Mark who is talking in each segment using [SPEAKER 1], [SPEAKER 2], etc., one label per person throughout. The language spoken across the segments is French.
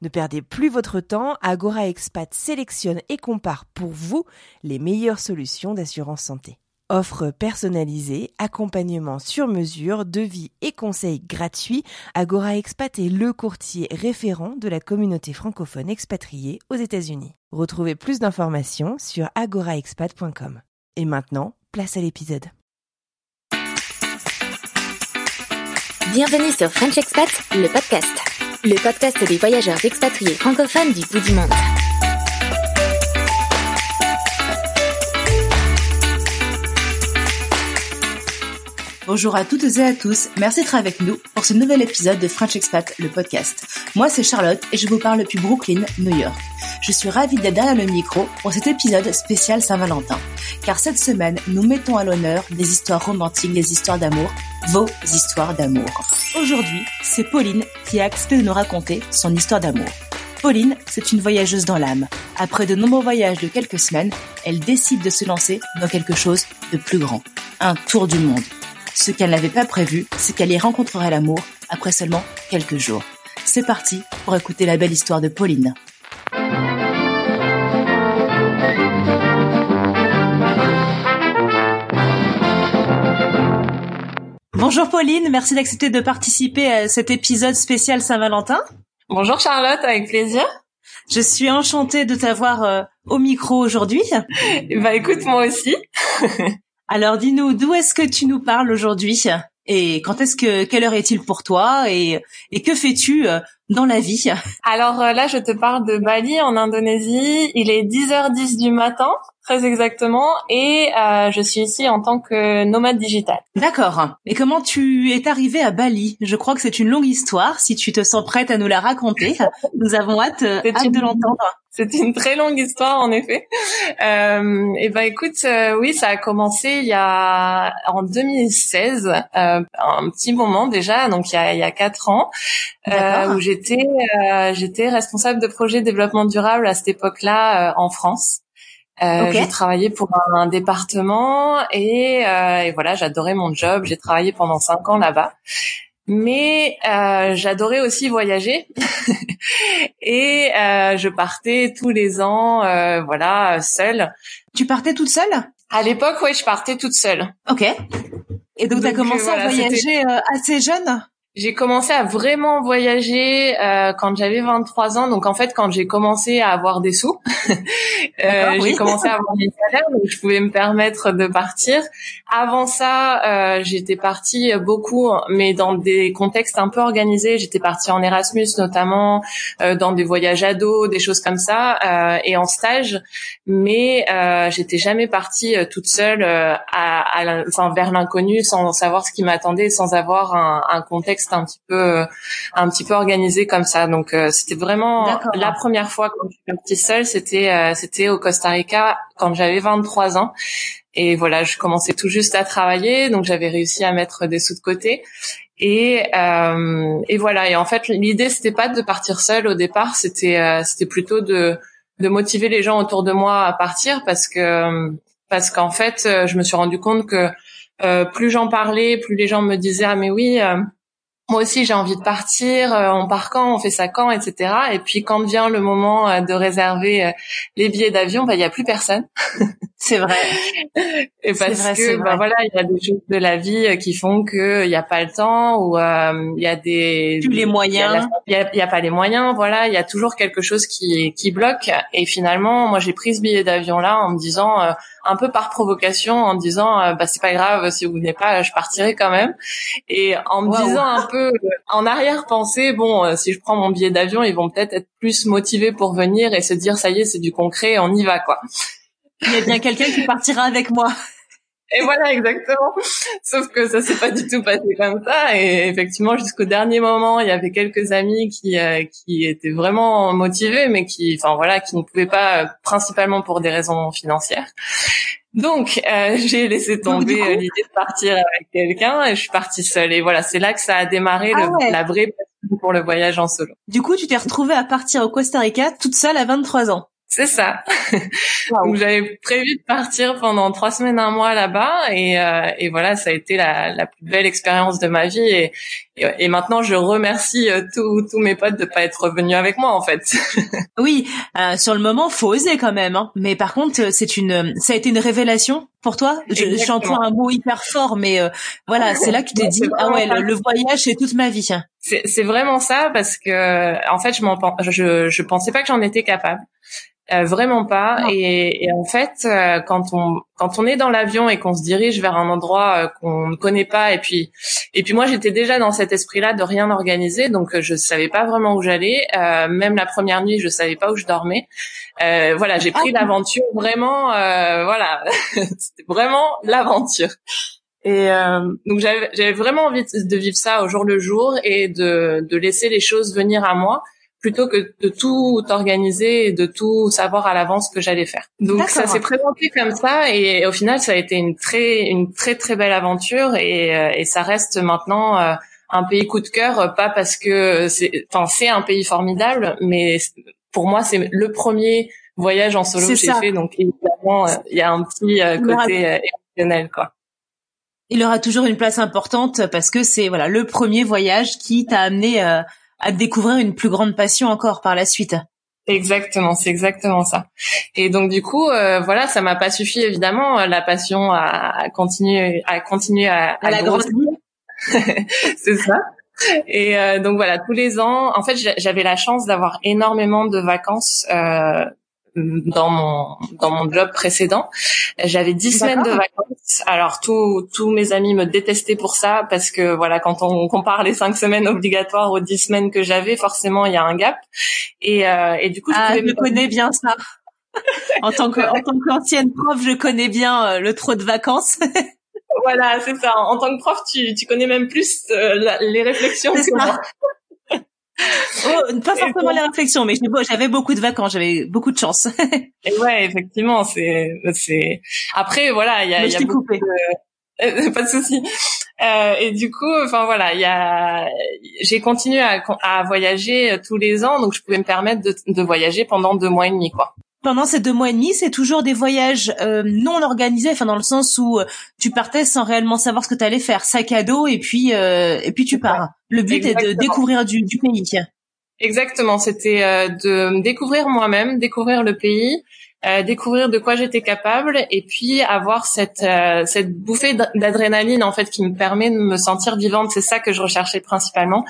[SPEAKER 1] Ne perdez plus votre temps, Agora Expat sélectionne et compare pour vous les meilleures solutions d'assurance santé. Offre personnalisée, accompagnement sur mesure, devis et conseils gratuits, Agora Expat est le courtier référent de la communauté francophone expatriée aux États-Unis. Retrouvez plus d'informations sur agoraexpat.com. Et maintenant, place à l'épisode.
[SPEAKER 2] Bienvenue sur French Expat, le podcast. Le podcast des voyageurs expatriés francophones du bout du monde.
[SPEAKER 3] Bonjour à toutes et à tous, merci d'être avec nous pour ce nouvel épisode de French Expat, le podcast. Moi c'est Charlotte et je vous parle depuis Brooklyn, New York. Je suis ravie d'être derrière le micro pour cet épisode spécial Saint-Valentin. Car cette semaine, nous mettons à l'honneur des histoires romantiques, des histoires d'amour, vos histoires d'amour. Aujourd'hui, c'est Pauline qui a accepté de nous raconter son histoire d'amour. Pauline, c'est une voyageuse dans l'âme. Après de nombreux voyages de quelques semaines, elle décide de se lancer dans quelque chose de plus grand. Un tour du monde. Ce qu'elle n'avait pas prévu, c'est qu'elle y rencontrerait l'amour après seulement quelques jours. C'est parti pour écouter la belle histoire de Pauline. Bonjour Pauline, merci d'accepter de participer à cet épisode spécial Saint-Valentin.
[SPEAKER 4] Bonjour Charlotte, avec plaisir.
[SPEAKER 3] Je suis enchantée de t'avoir euh, au micro aujourd'hui.
[SPEAKER 4] Bah écoute, moi aussi.
[SPEAKER 3] Alors dis-nous, d'où est-ce que tu nous parles aujourd'hui? Et quand est-ce que quelle heure est-il pour toi? Et, et que fais-tu euh, dans la vie?
[SPEAKER 4] Alors euh, là, je te parle de Bali en Indonésie. Il est 10h10 du matin, très exactement, et euh, je suis ici en tant que nomade digital.
[SPEAKER 3] D'accord. Et comment tu es arrivée à Bali? Je crois que c'est une longue histoire. Si tu te sens prête à nous la raconter, nous avons hâte, euh, hâte
[SPEAKER 4] une-
[SPEAKER 3] de l'entendre.
[SPEAKER 4] C'est une très longue histoire en effet. Euh, et ben écoute, euh, oui, ça a commencé il y a en 2016, euh, un petit moment déjà, donc il y a il y a quatre ans, euh, où j'étais euh, j'étais responsable de projet développement durable à cette époque-là euh, en France. Euh. J'ai travaillé pour un département et, euh, et voilà, j'adorais mon job. J'ai travaillé pendant cinq ans là-bas. Mais euh, j'adorais aussi voyager et euh, je partais tous les ans, euh, voilà, seule.
[SPEAKER 3] Tu partais toute seule?
[SPEAKER 4] À l'époque, ouais, je partais toute seule.
[SPEAKER 3] Ok. Et donc, tu as commencé
[SPEAKER 4] euh, voilà,
[SPEAKER 3] à voyager euh, assez jeune?
[SPEAKER 4] J'ai commencé à vraiment voyager euh, quand j'avais 23 ans. Donc en fait, quand j'ai commencé à avoir des sous, euh, j'ai commencé à avoir des salaires, donc je pouvais me permettre de partir. Avant ça, euh, j'étais partie beaucoup, mais dans des contextes un peu organisés. J'étais partie en Erasmus notamment, euh, dans des voyages ados, des choses comme ça, euh, et en stage. Mais euh, j'étais jamais partie toute seule euh, à, à enfin, vers l'inconnu, sans savoir ce qui m'attendait, sans avoir un, un contexte un petit peu, un petit peu organisé comme ça. Donc euh, c'était vraiment la première fois quand je suis partie seule, c'était, euh, c'était au Costa Rica quand j'avais 23 ans. Et voilà, je commençais tout juste à travailler, donc j'avais réussi à mettre des sous de côté. Et, euh, et voilà. Et en fait, l'idée c'était pas de partir seule au départ, c'était, euh, c'était plutôt de, de motiver les gens autour de moi à partir parce que, parce qu'en fait, euh, je me suis rendu compte que euh, plus j'en parlais, plus les gens me disaient ah mais oui. Euh, moi aussi j'ai envie de partir, euh, on part quand, on fait ça quand, etc. Et puis quand vient le moment euh, de réserver euh, les billets d'avion, bah il y a plus personne.
[SPEAKER 3] C'est vrai.
[SPEAKER 4] Et parce
[SPEAKER 3] vrai,
[SPEAKER 4] que bah voilà, il y a des choses de la vie euh, qui font que il y a pas le temps ou euh, il y a des
[SPEAKER 3] Plus les moyens.
[SPEAKER 4] Il y a, il y a pas les moyens, voilà, il y a toujours quelque chose qui qui bloque. Et finalement, moi j'ai pris ce billet d'avion là en me disant euh, un peu par provocation, en me disant euh, bah c'est pas grave si vous venez pas, je partirai quand même. Et en me
[SPEAKER 3] Wow.
[SPEAKER 4] disant un peu euh, en arrière-pensée, bon, euh, si je prends mon billet d'avion, ils vont peut-être être plus motivés pour venir et se dire ça y est, c'est du concret, on y va quoi.
[SPEAKER 3] Il y a bien quelqu'un qui partira avec moi.
[SPEAKER 4] Et voilà, exactement. Sauf que ça s'est pas du tout passé comme ça. Et effectivement, jusqu'au dernier moment, il y avait quelques amis qui euh, qui étaient vraiment motivés, mais qui, enfin voilà, qui ne pouvaient pas, euh, principalement pour des raisons financières. Donc, euh, j'ai laissé tomber l'idée de partir avec quelqu'un et je suis partie seule. Et voilà, c'est là que ça a démarré
[SPEAKER 3] Ah ouais.
[SPEAKER 4] la vraie passion pour le voyage en solo.
[SPEAKER 3] Du coup, tu t'es retrouvée à partir au Costa Rica toute seule à 23 ans.
[SPEAKER 4] C'est ça. Donc j'avais prévu de partir pendant trois semaines, un mois là-bas, et, euh, et voilà, ça a été la, la plus belle expérience de ma vie. Et, et, et maintenant, je remercie euh, tous tous mes potes de pas être revenus avec moi, en fait.
[SPEAKER 3] Oui, euh, sur le moment, faut oser quand même. Hein. Mais par contre, euh, c'est une, ça a été une révélation pour toi. Je-. J'emploie un mot hyper fort, mais euh, voilà, c'est là que tu t'es dit, ah ouais, le, le voyage, c'est toute ma vie.
[SPEAKER 4] C'est c'est vraiment ça parce que en fait, je m'en je je pensais pas que j'en étais capable. Euh, vraiment pas. Et, et en fait, euh, quand on quand on est dans l'avion et qu'on se dirige vers un endroit euh, qu'on ne connaît pas, et puis et puis moi j'étais déjà dans cet esprit-là de rien organiser, donc euh, je savais pas vraiment où j'allais. Euh, même la première nuit, je savais pas où je dormais. Euh, voilà, j'ai pris
[SPEAKER 3] Ah.
[SPEAKER 4] l'aventure vraiment. euh, voilà, c'était vraiment l'aventure. Et euh, donc j'avais vraiment envie de de vivre ça au jour le jour et de de laisser les choses venir à moi plutôt que de tout organiser et de tout savoir à l'avance ce que j'allais faire. Donc ça s'est présenté comme ça et au final ça a été une très une très très belle aventure et, euh, et ça reste maintenant euh, un pays coup de cœur pas parce que c'est enfin c'est un pays formidable mais pour moi c'est le premier voyage en solo que j'ai fait donc évidemment euh, il y a un petit euh, côté émotionnel quoi.
[SPEAKER 3] Il aura toujours une place importante parce que c'est voilà le premier voyage qui t'a amené euh, à découvrir une plus grande passion encore par la suite.
[SPEAKER 4] Exactement, c'est exactement ça. Et donc du coup, euh, voilà, ça m'a pas suffi évidemment. euh, La passion à, continuer, à continuer à,
[SPEAKER 3] À la
[SPEAKER 4] grossir. c'est ça. Et euh, donc voilà, tous les ans, en fait, j'a- j'avais la chance d'avoir énormément de vacances euh, dans mon dans mon job précédent. J'avais dix semaines de vacances. Alors tous tous mes amis me détestaient pour ça parce que voilà, quand on compare les cinq semaines obligatoires aux dix semaines que j'avais, forcément il y a un gap. Et euh, et du coup, je
[SPEAKER 3] Ah,
[SPEAKER 4] pouvais
[SPEAKER 3] je
[SPEAKER 4] me
[SPEAKER 3] connais bien ça. En tant que, en tant qu'ancienne prof, je connais bien euh, le trop de vacances.
[SPEAKER 4] Voilà, c'est ça. En tant que prof, tu, tu connais même plus euh, la- les réflexions
[SPEAKER 3] C'est
[SPEAKER 4] que
[SPEAKER 3] ça.
[SPEAKER 4] moi.
[SPEAKER 3] Oh, pas forcément les réflexions, mais j'avais beaucoup de vacances, j'avais beaucoup de chance.
[SPEAKER 4] Et ouais, effectivement, c'est c'est. Après, voilà, il y a,
[SPEAKER 3] Mais
[SPEAKER 4] y
[SPEAKER 3] je
[SPEAKER 4] a
[SPEAKER 3] t'ai
[SPEAKER 4] beaucoup
[SPEAKER 3] coupé.
[SPEAKER 4] de- pas de souci. Euh, et du coup, enfin voilà, il y a, j'ai continué à, à voyager tous les ans, donc je pouvais me permettre de, de voyager pendant deux mois et demi, quoi.
[SPEAKER 3] Pendant ces deux mois et demi, c'est toujours des voyages euh, non organisés, enfin dans le sens où euh, tu partais sans réellement savoir ce que tu allais faire, sac à dos et puis euh, et puis tu pars. Le but est de
[SPEAKER 4] Exactement.
[SPEAKER 3] découvrir du, du pays.
[SPEAKER 4] Exactement, c'était euh, de découvrir moi-même, découvrir le pays, euh, découvrir de quoi j'étais capable, et puis avoir cette euh, cette bouffée d'adrénaline en fait qui me permet de me sentir vivante. C'est ça que je recherchais principalement,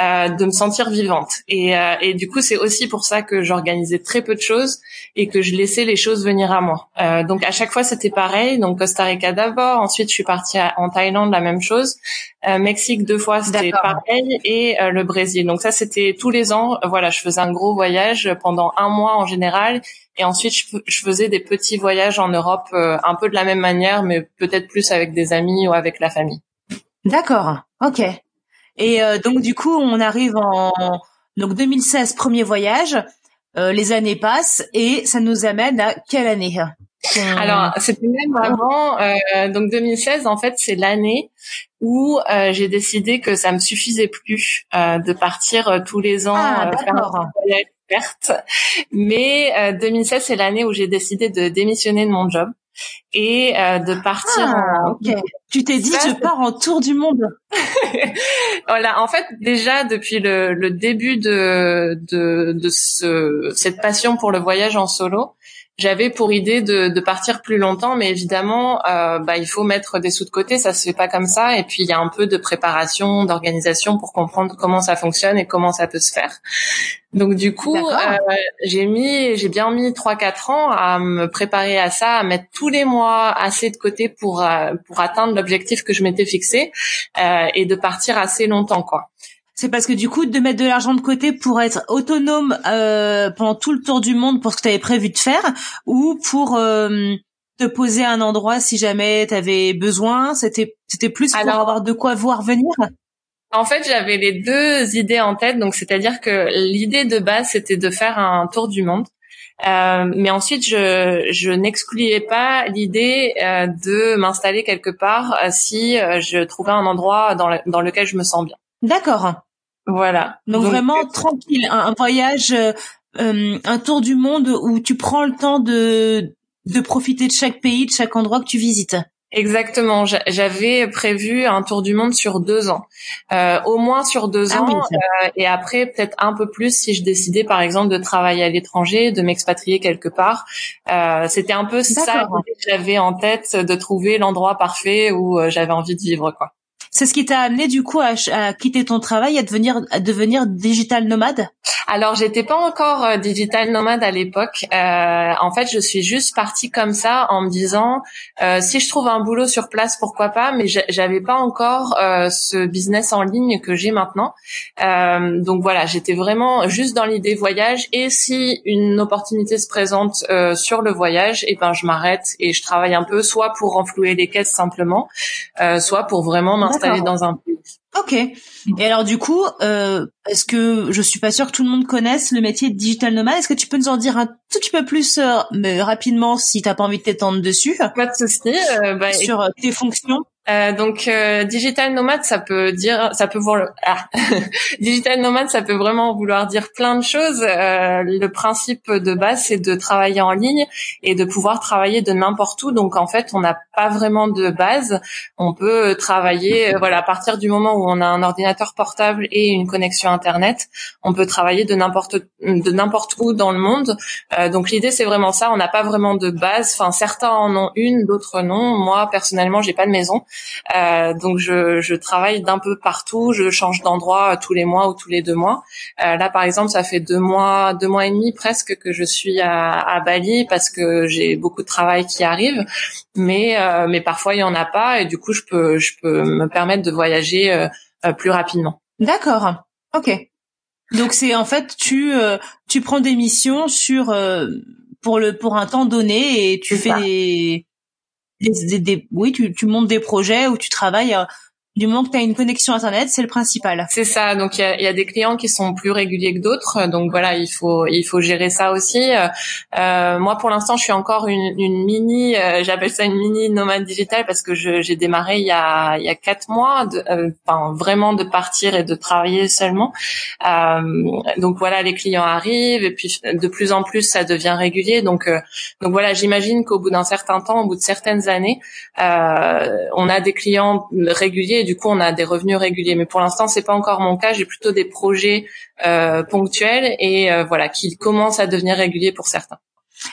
[SPEAKER 4] euh, de me sentir vivante. Et, euh, et du coup, c'est aussi pour ça que j'organisais très peu de choses et que je laissais les choses venir à moi. Euh, donc à chaque fois, c'était pareil. Donc Costa Rica d'abord, ensuite je suis partie à- en Thaïlande, la même chose. Euh, Mexique deux fois, c'était pareil, et euh, le Brésil. Donc ça, c'était tous les ans. Voilà, je faisais un gros voyage pendant un mois en général, et ensuite je, je faisais des petits voyages en Europe, euh, un peu de la même manière, mais peut-être plus avec des amis ou avec la famille.
[SPEAKER 3] D'accord. Ok. Et euh, donc du coup, on arrive en donc 2016, premier voyage. Euh, les années passent et ça nous amène à quelle année Ton-
[SPEAKER 4] Alors, c'était même avant. euh, donc 2016, en fait, c'est l'année où euh, j'ai décidé que ça me suffisait plus euh, de partir euh, tous les ans
[SPEAKER 3] Ah,
[SPEAKER 4] euh, faire
[SPEAKER 3] d'accord.
[SPEAKER 4] un voyage Mais euh, 2016, c'est l'année où j'ai décidé de démissionner de mon job et euh, de partir.
[SPEAKER 3] Ah,
[SPEAKER 4] en-
[SPEAKER 3] ok. Tu t'es dit,
[SPEAKER 4] Ça,
[SPEAKER 3] je pars en tour du monde.
[SPEAKER 4] Voilà, en fait, déjà depuis le, le début de de, de ce, cette passion pour le voyage en solo, j'avais pour idée de, de partir plus longtemps, mais évidemment, euh, bah, il faut mettre des sous de côté, ça se fait pas comme ça, et puis il y a un peu de préparation, d'organisation pour comprendre comment ça fonctionne et comment ça peut se faire. Donc du coup, euh, j'ai mis, j'ai bien mis trois quatre ans à me préparer à ça, à mettre tous les mois assez de côté pour euh, pour atteindre l'objectif que je m'étais fixé euh, et de partir assez longtemps, quoi.
[SPEAKER 3] C'est parce que du coup, de mettre de l'argent de côté pour être autonome euh, pendant tout le tour du monde pour ce que tu avais prévu de faire, ou pour euh, te poser à un endroit si jamais tu avais besoin C'était c'était plus pour avoir de quoi voir venir
[SPEAKER 4] en fait, j'avais les deux idées en tête. Donc, c'est-à-dire que l'idée de base, c'était de faire un tour du monde. Euh, mais ensuite, je, je n'excluais pas l'idée euh, de m'installer quelque part euh, si euh, je trouvais un endroit dans, dans lequel je me sens bien.
[SPEAKER 3] D'accord.
[SPEAKER 4] Voilà.
[SPEAKER 3] Donc, vraiment tranquille, un, voyage, un tour du monde où tu prends le temps de de profiter de chaque pays, de chaque endroit que tu visites.
[SPEAKER 4] Exactement. J'avais prévu un tour du monde sur deux ans, euh, au moins sur deux ah ans, euh, et après peut-être un peu plus si je décidais par exemple de travailler à l'étranger, de m'expatrier quelque part. Euh, C'était un peu ça que j'avais en tête, de trouver l'endroit parfait où euh, j'avais envie de vivre, quoi.
[SPEAKER 3] C'est ce qui t'a amené du coup à, à, quitter ton travail, à devenir à devenir digital nomade?
[SPEAKER 4] Alors j'étais pas encore euh, digital nomade à l'époque. Euh, en fait, je suis juste partie comme ça en me disant euh, si je trouve un boulot sur place, pourquoi pas? Mais j'avais pas encore euh, ce business en ligne que j'ai maintenant. Euh, donc voilà, j'étais vraiment juste dans l'idée voyage. Et si une opportunité se présente euh, sur le voyage, et eh ben je m'arrête et je travaille un peu, soit pour renflouer les caisses simplement, soit pour vraiment dans un pays.
[SPEAKER 3] Ok. Et alors du coup, euh, est-ce que je suis pas sûre que tout le monde connaisse le métier de digital nomade Est-ce que tu peux nous en dire un tout petit peu plus, euh, mais rapidement, si t'as pas envie de t'étendre dessus
[SPEAKER 4] Pas de souci.
[SPEAKER 3] Euh, bah, sur tes fonctions?
[SPEAKER 4] Euh, donc euh, digital nomade, ça peut dire, ça peut voir ah. digital nomade, ça peut vraiment vouloir dire plein de choses. Euh, le principe de base, c'est de travailler en ligne et de pouvoir travailler de n'importe où. Donc en fait, on n'a pas vraiment de base. On peut travailler, voilà, à partir du moment où on a un ordinateur portable et une connexion internet, on peut travailler de n'importe de n'importe où dans le monde. donc l'idée, c'est vraiment ça. On n'a pas vraiment de base. Enfin, certains en ont une, d'autres non. Moi, personnellement, j'ai pas de maison. Euh, donc je, je travaille d'un peu partout, je change d'endroit tous les mois ou tous les deux mois. Euh, là par exemple, ça fait deux mois, deux mois et demi presque que je suis à, à Bali parce que j'ai beaucoup de travail qui arrive, mais euh, mais parfois il y en a pas et du coup je peux je peux me permettre de voyager euh, euh, plus rapidement.
[SPEAKER 3] D'accord. Ok. Donc c'est en fait tu tu prends des missions sur pour le pour un temps donné et tu fais des des, oui, tu, tu montes des projets où tu travailles euh, du moment que tu as une connexion internet, c'est le principal.
[SPEAKER 4] C'est ça. Donc il y a, y a, des clients qui sont plus réguliers que d'autres. Donc voilà, il faut il faut gérer ça aussi. Euh, moi pour l'instant, je suis encore une, une mini. Euh, J'appelle ça une mini nomade digitale parce que j'ai démarré il y a il y a quatre mois. De, euh, enfin vraiment de partir et de travailler seulement. Euh, donc voilà, les clients arrivent et puis de plus en plus ça devient régulier. Donc euh, donc voilà, j'imagine qu'au bout d'un certain temps, au bout de certaines années, on a des clients réguliers et du coup on a des revenus réguliers. Mais pour l'instant c'est pas encore mon cas. J'ai plutôt des projets euh, ponctuels et euh, voilà qui commencent à devenir réguliers pour certains.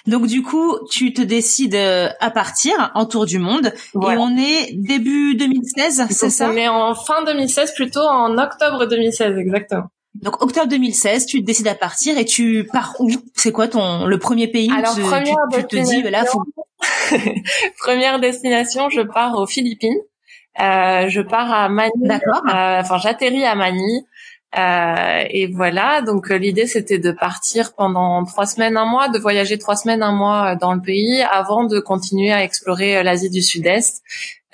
[SPEAKER 3] Donc du coup, tu te décides euh, à partir en tour du monde et on est début 2016, c'est ça?
[SPEAKER 4] On est en fin 2016, plutôt en octobre 2016 exactement.
[SPEAKER 3] Donc octobre 2016, tu te décides à partir et tu pars où? C'est quoi ton le premier pays
[SPEAKER 4] Alors
[SPEAKER 3] tu,
[SPEAKER 4] première
[SPEAKER 3] tu, te dis là faut
[SPEAKER 4] première destination, je pars aux Philippines. Euh, je pars à Manille.
[SPEAKER 3] D'accord.
[SPEAKER 4] Euh, enfin, j'atterris à Manille. Euh, et voilà, donc euh, l'idée c'était de partir pendant trois semaines, un mois, de voyager trois semaines, un mois dans le pays, avant de continuer à explorer l'Asie du Sud-Est,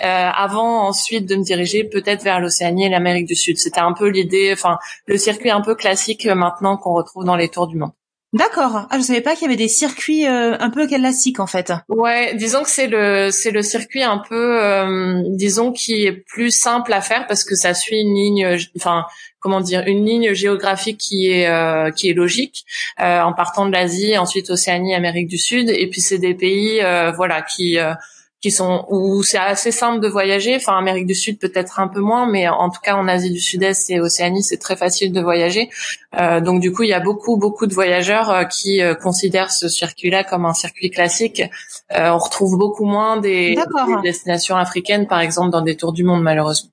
[SPEAKER 4] euh, avant ensuite de me diriger peut-être vers l'Océanie et l'Amérique du Sud. C'était un peu l'idée, enfin le circuit un peu classique maintenant qu'on retrouve dans les tours du monde.
[SPEAKER 3] D'accord. Ah, je savais pas qu'il y avait des circuits euh, un peu classiques en fait.
[SPEAKER 4] Ouais, disons que c'est le c'est le circuit un peu euh, disons qui est plus simple à faire parce que ça suit une ligne enfin comment dire une ligne géographique qui est euh, qui est logique en partant de l'Asie, ensuite Océanie, Amérique du Sud et puis c'est des pays voilà qui qui sont où c'est assez simple de voyager. Enfin, Amérique du Sud peut-être un peu moins, mais en tout cas en Asie du Sud-Est et Océanie, c'est très facile de voyager. Euh, donc du coup, il y a beaucoup beaucoup de voyageurs euh, qui euh, considèrent ce circuit-là comme un circuit classique. Euh, on retrouve beaucoup moins des, des, destinations africaines, par exemple, dans des tours du monde, malheureusement.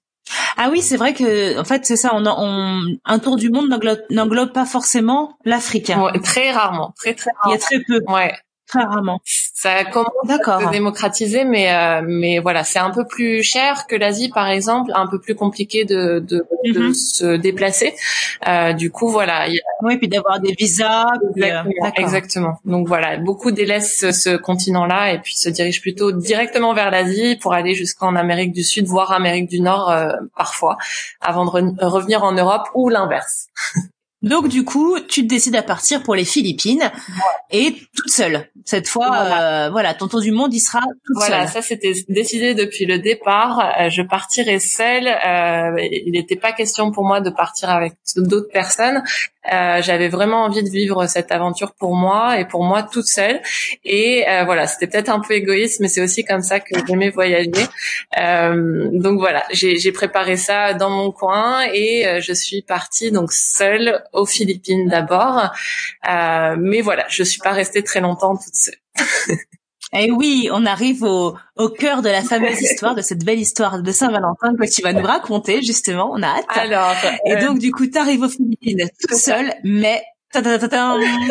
[SPEAKER 3] Ah oui, c'est vrai que en fait c'est ça. On, on, un tour du monde n'englobe pas forcément l'Afrique.
[SPEAKER 4] Ouais, très rarement, très très rarement.
[SPEAKER 3] Il y a très peu.
[SPEAKER 4] Ouais.
[SPEAKER 3] Très rarement.
[SPEAKER 4] Ça commence à se démocratiser, mais euh, mais voilà, c'est un peu plus cher que l'Asie, par exemple, un peu plus compliqué de de, de mhm. se déplacer. Euh, du coup, voilà.
[SPEAKER 3] Oui, puis d'avoir des visas.
[SPEAKER 4] Exactement, euh, exactement. Donc voilà, beaucoup délaissent ce continent-là et puis se dirigent plutôt directement vers l'Asie pour aller jusqu'en Amérique du Sud, voire Amérique du Nord euh, parfois, avant de revenir en Europe ou l'inverse.
[SPEAKER 3] Donc du coup, tu te décides à partir pour les Philippines et toute seule. Cette fois, voilà, euh, voilà tonton du monde, il sera toute
[SPEAKER 4] voilà, ça c'était décidé depuis le départ. Euh, je partirai seule. Euh, il n'était pas question pour moi de partir avec d'autres personnes. Euh, j'avais vraiment envie de vivre cette aventure pour moi et pour moi toute seule. Et euh, voilà, c'était peut-être un peu égoïste, mais c'est aussi comme ça que j'aimais voyager. Euh, donc voilà, j'ai préparé ça dans mon coin et je suis partie donc seule aux Philippines d'abord. Euh, mais voilà, je suis pas restée très longtemps toute seule.
[SPEAKER 3] Eh oui, on arrive au, au cœur de la fameuse histoire, de cette belle histoire de Saint-Valentin que tu vas nous raconter, justement. On a hâte.
[SPEAKER 4] Alors,
[SPEAKER 3] et donc, du coup, tu arrives aux Philippines toute seule, mais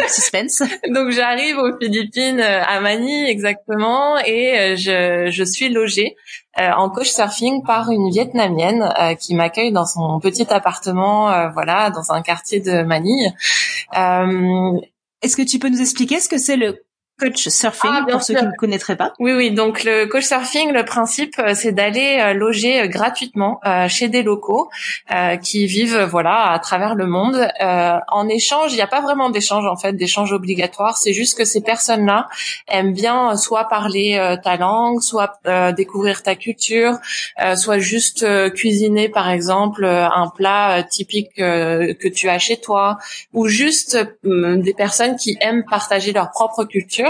[SPEAKER 3] suspense.
[SPEAKER 4] Donc j'arrive aux Philippines euh, à Manille exactement et euh, je, je suis logée euh, en coach surfing par une vietnamienne qui m'accueille dans son petit appartement voilà dans un quartier de Manille.
[SPEAKER 3] Est-ce que tu peux nous expliquer ce que c'est le coach surfing ah, pour ceux qui ne connaîtraient pas.
[SPEAKER 4] Oui, oui. Donc le coach surfing, le principe, euh, c'est d'aller euh, loger euh, gratuitement chez des locaux qui vivent, voilà, à travers le monde. en échange, il n'y a pas vraiment d'échange en fait, d'échange obligatoire. C'est juste que ces personnes-là aiment bien soit parler ta langue, soit découvrir ta culture, soit juste cuisiner par exemple un plat typique que tu as chez toi, ou juste des personnes qui aiment partager leur propre culture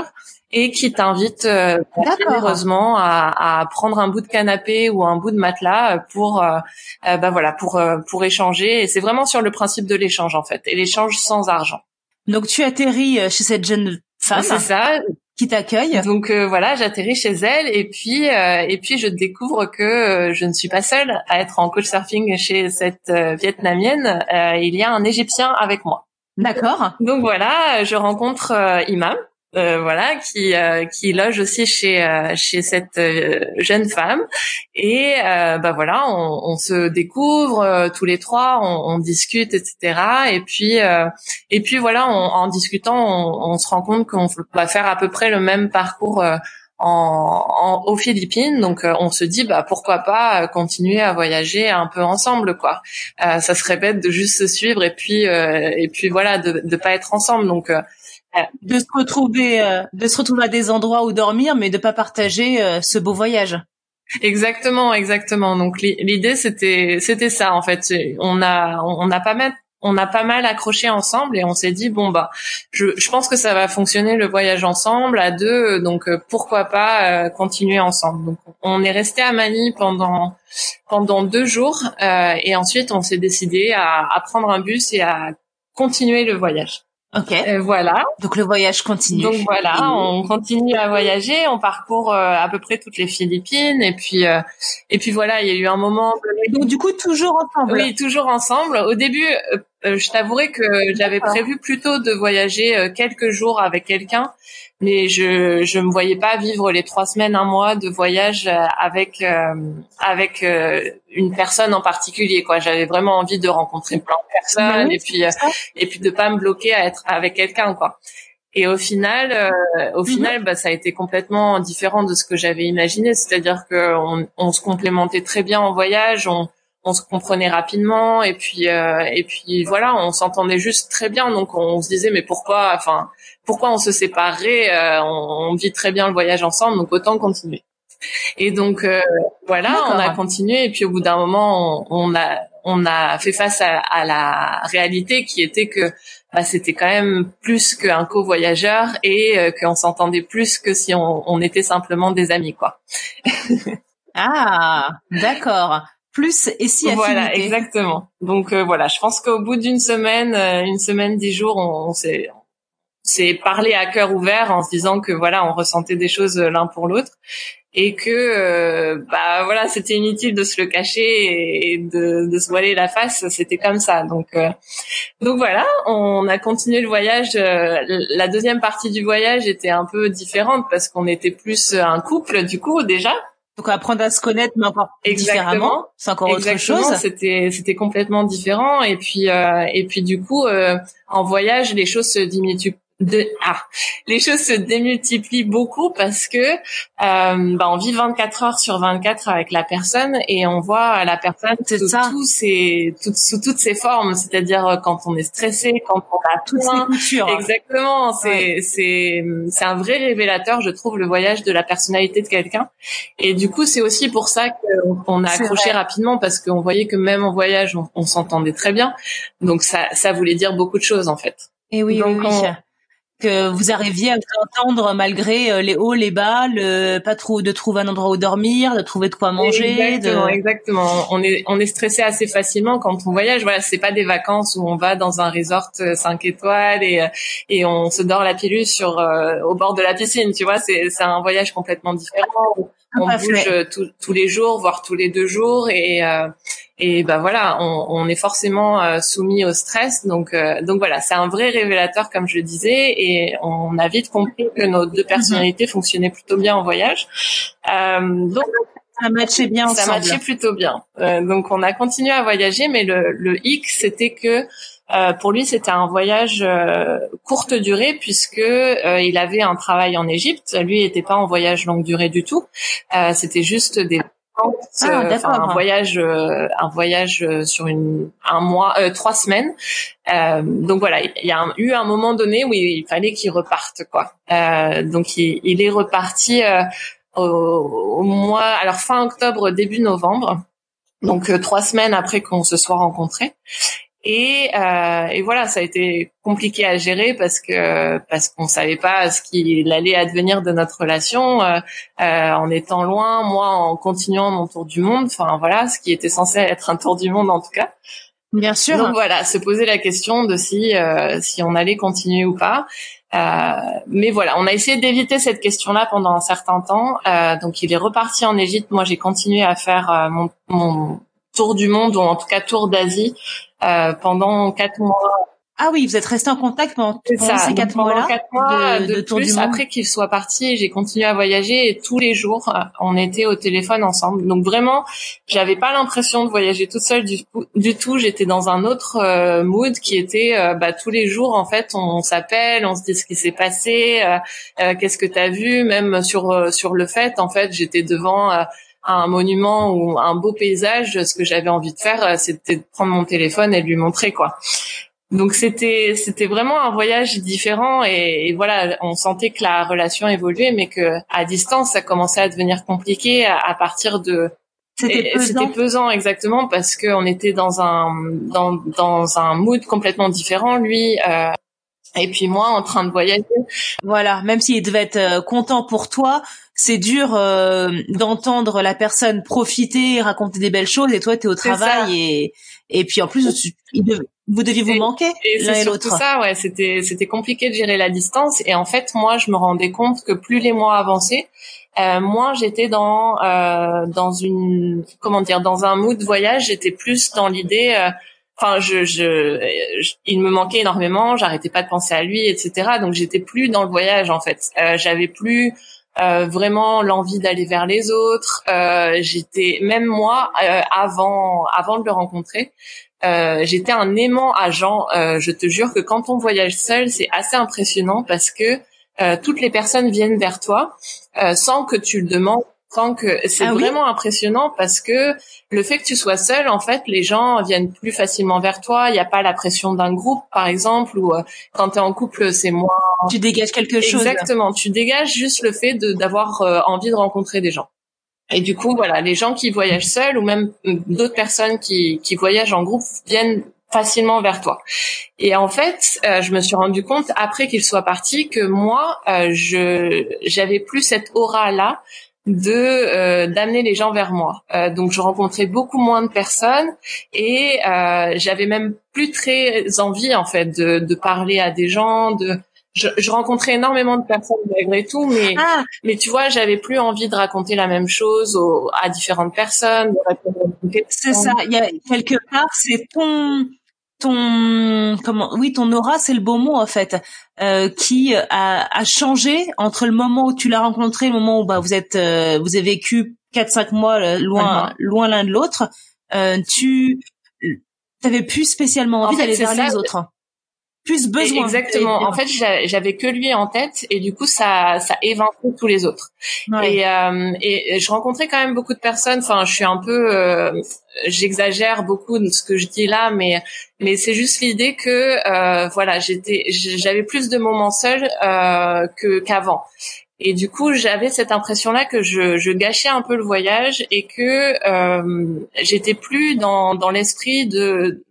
[SPEAKER 4] et qui t'invite euh, généreusement à, à, prendre un bout de canapé ou un bout de matelas pour euh, euh bah voilà pour euh, pour échanger et c'est vraiment sur le principe de l'échange en fait et l'échange sans argent.
[SPEAKER 3] Donc tu atterris chez cette jeune femme.
[SPEAKER 4] C'est ça
[SPEAKER 3] qui t'accueille.
[SPEAKER 4] Donc voilà, j'atterris chez elle et puis et puis je découvre que je ne suis pas seule à être en coach surfing chez cette vietnamienne. il y a un Égyptien avec moi.
[SPEAKER 3] D'accord.
[SPEAKER 4] Donc voilà, je rencontre Imam euh, voilà, qui euh, qui loge aussi chez euh, chez cette jeune femme et bah voilà, on, on se découvre tous les trois, on, on, discute, etc. Et puis et puis voilà, en discutant, on, on, se rend compte qu'on va faire à peu près le même parcours. En, en, aux Philippines. Donc on se dit bah pourquoi pas continuer à voyager un peu ensemble quoi. Euh, ça serait bête de juste se suivre et puis et puis voilà de de pas être ensemble. Donc
[SPEAKER 3] de se retrouver, euh, de se retrouver à des endroits où dormir, mais de pas partager euh, ce beau voyage.
[SPEAKER 4] Exactement, exactement. Donc l'idée c'était c'était ça en fait. On a on a pas mal on a pas mal accroché ensemble et on s'est dit bon bah je, je pense que ça va fonctionner le voyage ensemble à deux donc euh, pourquoi pas continuer ensemble. Donc on est resté à Manille pendant pendant deux jours et ensuite on s'est décidé à, à prendre un bus et à continuer le voyage.
[SPEAKER 3] Ok.
[SPEAKER 4] Euh, voilà.
[SPEAKER 3] Donc le voyage continue.
[SPEAKER 4] Donc voilà, on continue à voyager, on parcourt euh, à peu près toutes les Philippines et puis euh, et puis voilà, il y a eu un moment.
[SPEAKER 3] Donc du coup toujours ensemble.
[SPEAKER 4] Oui, toujours ensemble. Au début, je t'avouerai que j'avais prévu plutôt de voyager quelques jours avec quelqu'un mais je je me voyais pas vivre les trois semaines un mois de voyage euh, avec euh, avec euh, une personne en particulier quoi. J'avais vraiment envie de rencontrer plein de personnes et puis et puis de pas me bloquer à être avec quelqu'un quoi. Et au final au mhm. final bah ça a été complètement différent de ce que j'avais imaginé. C'est-à-dire que on, on se complémentait très bien en voyage on on se comprenait rapidement et puis et puis voilà on s'entendait juste très bien donc on se disait mais pourquoi enfin pourquoi on se séparerait euh, on, vit très bien le voyage ensemble, donc autant continuer. Et donc euh, voilà, on a continué et puis au bout d'un moment, on, a on a fait face à, la réalité qui était que bah, c'était quand même plus qu'un co-voyageur et euh, qu'on s'entendait plus que si on, était simplement des amis, quoi.
[SPEAKER 3] ah, d'accord. Et si affinité.
[SPEAKER 4] Voilà, exactement. Donc voilà, je pense qu'au bout d'une semaine, une semaine, dix jours, on, on s'est parler à cœur ouvert en se disant que voilà, on ressentait des choses l'un pour l'autre. et que euh, bah voilà c'était inutile de se le cacher et de, de se voiler la face c'était comme ça donc euh, donc voilà on a continué le voyage euh, la deuxième partie du voyage était un peu différente parce qu'on était plus un couple du coup déjà
[SPEAKER 3] donc apprendre à se connaître mais encore différemment c'est encore autre chose.
[SPEAKER 4] c'était c'était complètement différent. Et puis et puis du coup en voyage les choses se diminuent de ah les choses se démultiplient beaucoup parce que euh, bah, on vit 24 heures sur 24 avec la personne et on voit la personne sous, ça. tous ses, sous toutes ses formes. C'est-à-dire euh, quand on est stressé quand on a
[SPEAKER 3] toutes ses
[SPEAKER 4] exactement. C'est c'est c'est un vrai révélateur je trouve le voyage de la personnalité de quelqu'un. Et du coup c'est aussi pour ça qu'on a accroché rapidement parce qu'on voyait que même en voyage on, on s'entendait très bien. Donc ça ça voulait dire beaucoup de choses en fait.
[SPEAKER 3] Et oui, oui, oui que vous arriviez à vous entendre malgré euh, les hauts, les bas, le pas trop de trouver un endroit où dormir, de trouver de quoi manger.
[SPEAKER 4] Exactement, exactement. On est on est stressé assez facilement quand on voyage. Voilà, c'est pas des vacances où on va dans un resort 5 euh, étoiles et euh, et on se dort la pilule sur au bord de la piscine. Tu vois, c'est c'est un voyage complètement différent. On bouge tous les jours, voire tous les deux jours et et ben voilà, on, on est forcément euh, soumis au stress. Donc euh, donc voilà, c'est un vrai révélateur comme je disais, et on a vite compris que nos deux personnalités mhm. fonctionnaient plutôt bien en voyage.
[SPEAKER 3] Euh, donc ça matchait bien
[SPEAKER 4] ça
[SPEAKER 3] ensemble.
[SPEAKER 4] matchait plutôt bien. Euh, donc on a continué à voyager, mais le, le hic c'était que euh, pour lui, c'était un voyage euh, courte durée puisque euh, il avait un travail en Égypte. Lui, n'était pas en voyage longue durée du tout. c'était juste des ah, euh, un voyage, euh, un voyage euh, sur une un mois, trois semaines. donc voilà, il y a eu un moment donné où il, fallait qu'il reparte quoi. donc il, il, est reparti au, au, mois, alors fin octobre, début novembre. Donc trois semaines après qu'on se soit rencontrés. Et, euh, et, voilà, ça a été compliqué à gérer parce que parce qu'on savait pas ce qu'il allait advenir de notre relation euh, euh, en étant loin, moi en continuant mon tour du monde. Enfin voilà, ce qui était censé être un tour du monde en tout cas.
[SPEAKER 3] Bien sûr.
[SPEAKER 4] Donc voilà, se poser la question de si euh, si on allait continuer ou pas. Euh, mais voilà, on a essayé d'éviter cette question-là pendant un certain temps. Euh, donc il est reparti en Égypte. Moi, j'ai continué à faire mon, mon tour du monde ou en tout cas tour d'Asie pendant quatre mois.
[SPEAKER 3] Ah oui, vous êtes resté en contact pendant, ces quatre mois-là.
[SPEAKER 4] Quatre mois de, tour plus, du monde. Après qu'il soit parti, j'ai continué à voyager et tous les jours, euh, on était au téléphone ensemble. Donc vraiment, j'avais pas l'impression de voyager toute seule du, du tout. J'étais dans un autre euh, mood qui était bah, tous les jours en fait, on, s'appelle, on se dit ce qui s'est passé, qu'est-ce que tu as vu, même sur sur le fait en fait, j'étais devant un monument ou un beau paysage, ce que j'avais envie de faire, euh, c'était de prendre mon téléphone et de lui montrer quoi. Donc c'était c'était vraiment un voyage différent et, voilà, on sentait que la relation évoluait, mais que à distance ça commençait à devenir compliqué à, partir de
[SPEAKER 3] c'était pesant.
[SPEAKER 4] pesant exactement parce qu'on était dans un dans dans un mood complètement différent. Lui, euh, et puis moi en train de voyager.
[SPEAKER 3] Voilà, même s'il devait être euh, content pour toi, c'est dur euh, d'entendre la personne profiter, raconter des belles choses et toi tu es au travail et et puis en plus vous deviez vous manquer l'un et l'autre.
[SPEAKER 4] ça, ouais, c'était c'était compliqué de gérer la distance et en fait moi je me rendais compte que plus les mois avançaient, euh, moins j'étais dans euh, dans une comment dire dans un mood voyage, j'étais plus dans l'idée euh, enfin je, je, il me manquait énormément j'arrêtais pas de penser à lui etc donc j'étais plus dans le voyage en fait euh, j'avais plus euh, vraiment l'envie d'aller vers les autres. Euh, j'étais même moi euh, avant avant de le rencontrer j'étais un aimant agent je te jure que quand on voyage seul c'est assez impressionnant parce que toutes les personnes viennent vers toi sans que tu le demandes que c'est ah vraiment impressionnant parce que le fait que tu sois seul, en fait, les gens viennent plus facilement vers toi. Il n'y a pas la pression d'un groupe, par exemple, ou euh, quand tu es en couple, c'est moins.
[SPEAKER 3] Tu dégages quelque chose.
[SPEAKER 4] Exactement. Tu dégages juste le fait d'avoir euh, envie de rencontrer des gens. Et du coup, voilà, les gens qui voyagent seuls ou même euh, d'autres personnes qui, qui voyagent en groupe viennent facilement vers toi. Et en fait, je me suis rendu compte après qu'il soit parti que moi, je j'avais plus cette aura là de euh, d'amener les gens vers moi. Euh, donc je rencontrais beaucoup moins de personnes et euh, j'avais même plus très envie en fait de, de parler à des gens, de je, je, rencontrais énormément de personnes malgré tout, mais ah. mais tu vois, j'avais plus envie de raconter la même chose aux, à différentes personnes.
[SPEAKER 3] C'est ça. Il y a quelque part, c'est ton ton comment oui ton aura c'est le beau mot en fait euh, qui a, a changé entre le moment où tu l'as rencontré et le moment où bah vous êtes euh, vous avez vécu quatre cinq mois euh, loin loin l'un de l'autre euh, tu t'avais plus spécialement envie d'aller vers les autres plus besoin.
[SPEAKER 4] Exactement. En fait, j'avais que lui en tête et du coup, ça, ça évinçait tous les autres. Et, euh, et je rencontrais quand même beaucoup de personnes. Enfin, je suis un peu, euh, j'exagère beaucoup de ce que je dis là, mais mais c'est juste l'idée que euh, voilà, j'étais, j'avais plus de moments seuls euh, que qu'avant. Et du coup, j'avais cette impression-là que je, je, gâchais un peu le voyage et que euh, j'étais plus dans, dans l'esprit de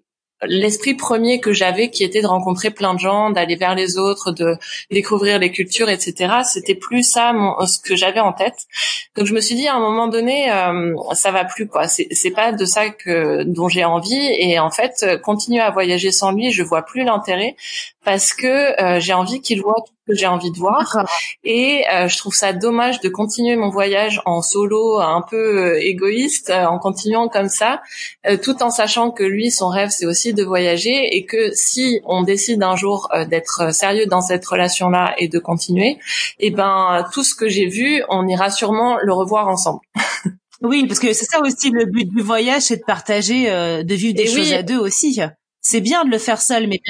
[SPEAKER 4] l'esprit premier que j'avais, qui était de rencontrer plein de gens, d'aller vers les autres, de découvrir les cultures, etc. C'était plus ça ce que j'avais en tête. Donc je me suis dit à un moment donné, euh, ça va plus quoi. C'est pas de ça que dont j'ai envie. Et en fait, continuer à voyager sans lui, je vois plus l'intérêt parce que euh, j'ai envie qu'il voit tout ce que j'ai envie de voir. Et euh, je trouve ça dommage de continuer mon voyage en solo un peu euh, égoïste en continuant comme ça tout en sachant que lui son rêve c'est aussi de voyager et que si on décide un jour d'être sérieux dans cette relation là et de continuer et eh ben tout ce que j'ai vu on ira sûrement le revoir ensemble.
[SPEAKER 3] Oui parce que c'est ça aussi le but du voyage c'est de partager de vivre des choses à deux aussi. C'est bien de le faire seul mais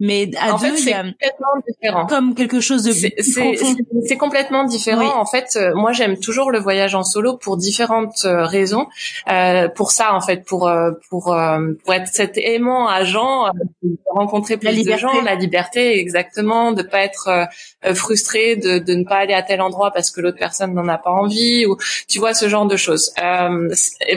[SPEAKER 3] mais à deux,
[SPEAKER 4] c'est complètement différent.
[SPEAKER 3] Comme quelque chose de
[SPEAKER 4] c'est complètement différent. En fait, euh, moi j'aime toujours le voyage en solo pour différentes euh, raisons. Euh, pour ça, en fait, pour euh, pour pour être cet aimant agent, de rencontrer plus de gens, la liberté, exactement, de pas être frustré, de de ne pas aller à tel endroit parce que l'autre personne n'en a pas envie, ou tu vois ce genre de choses.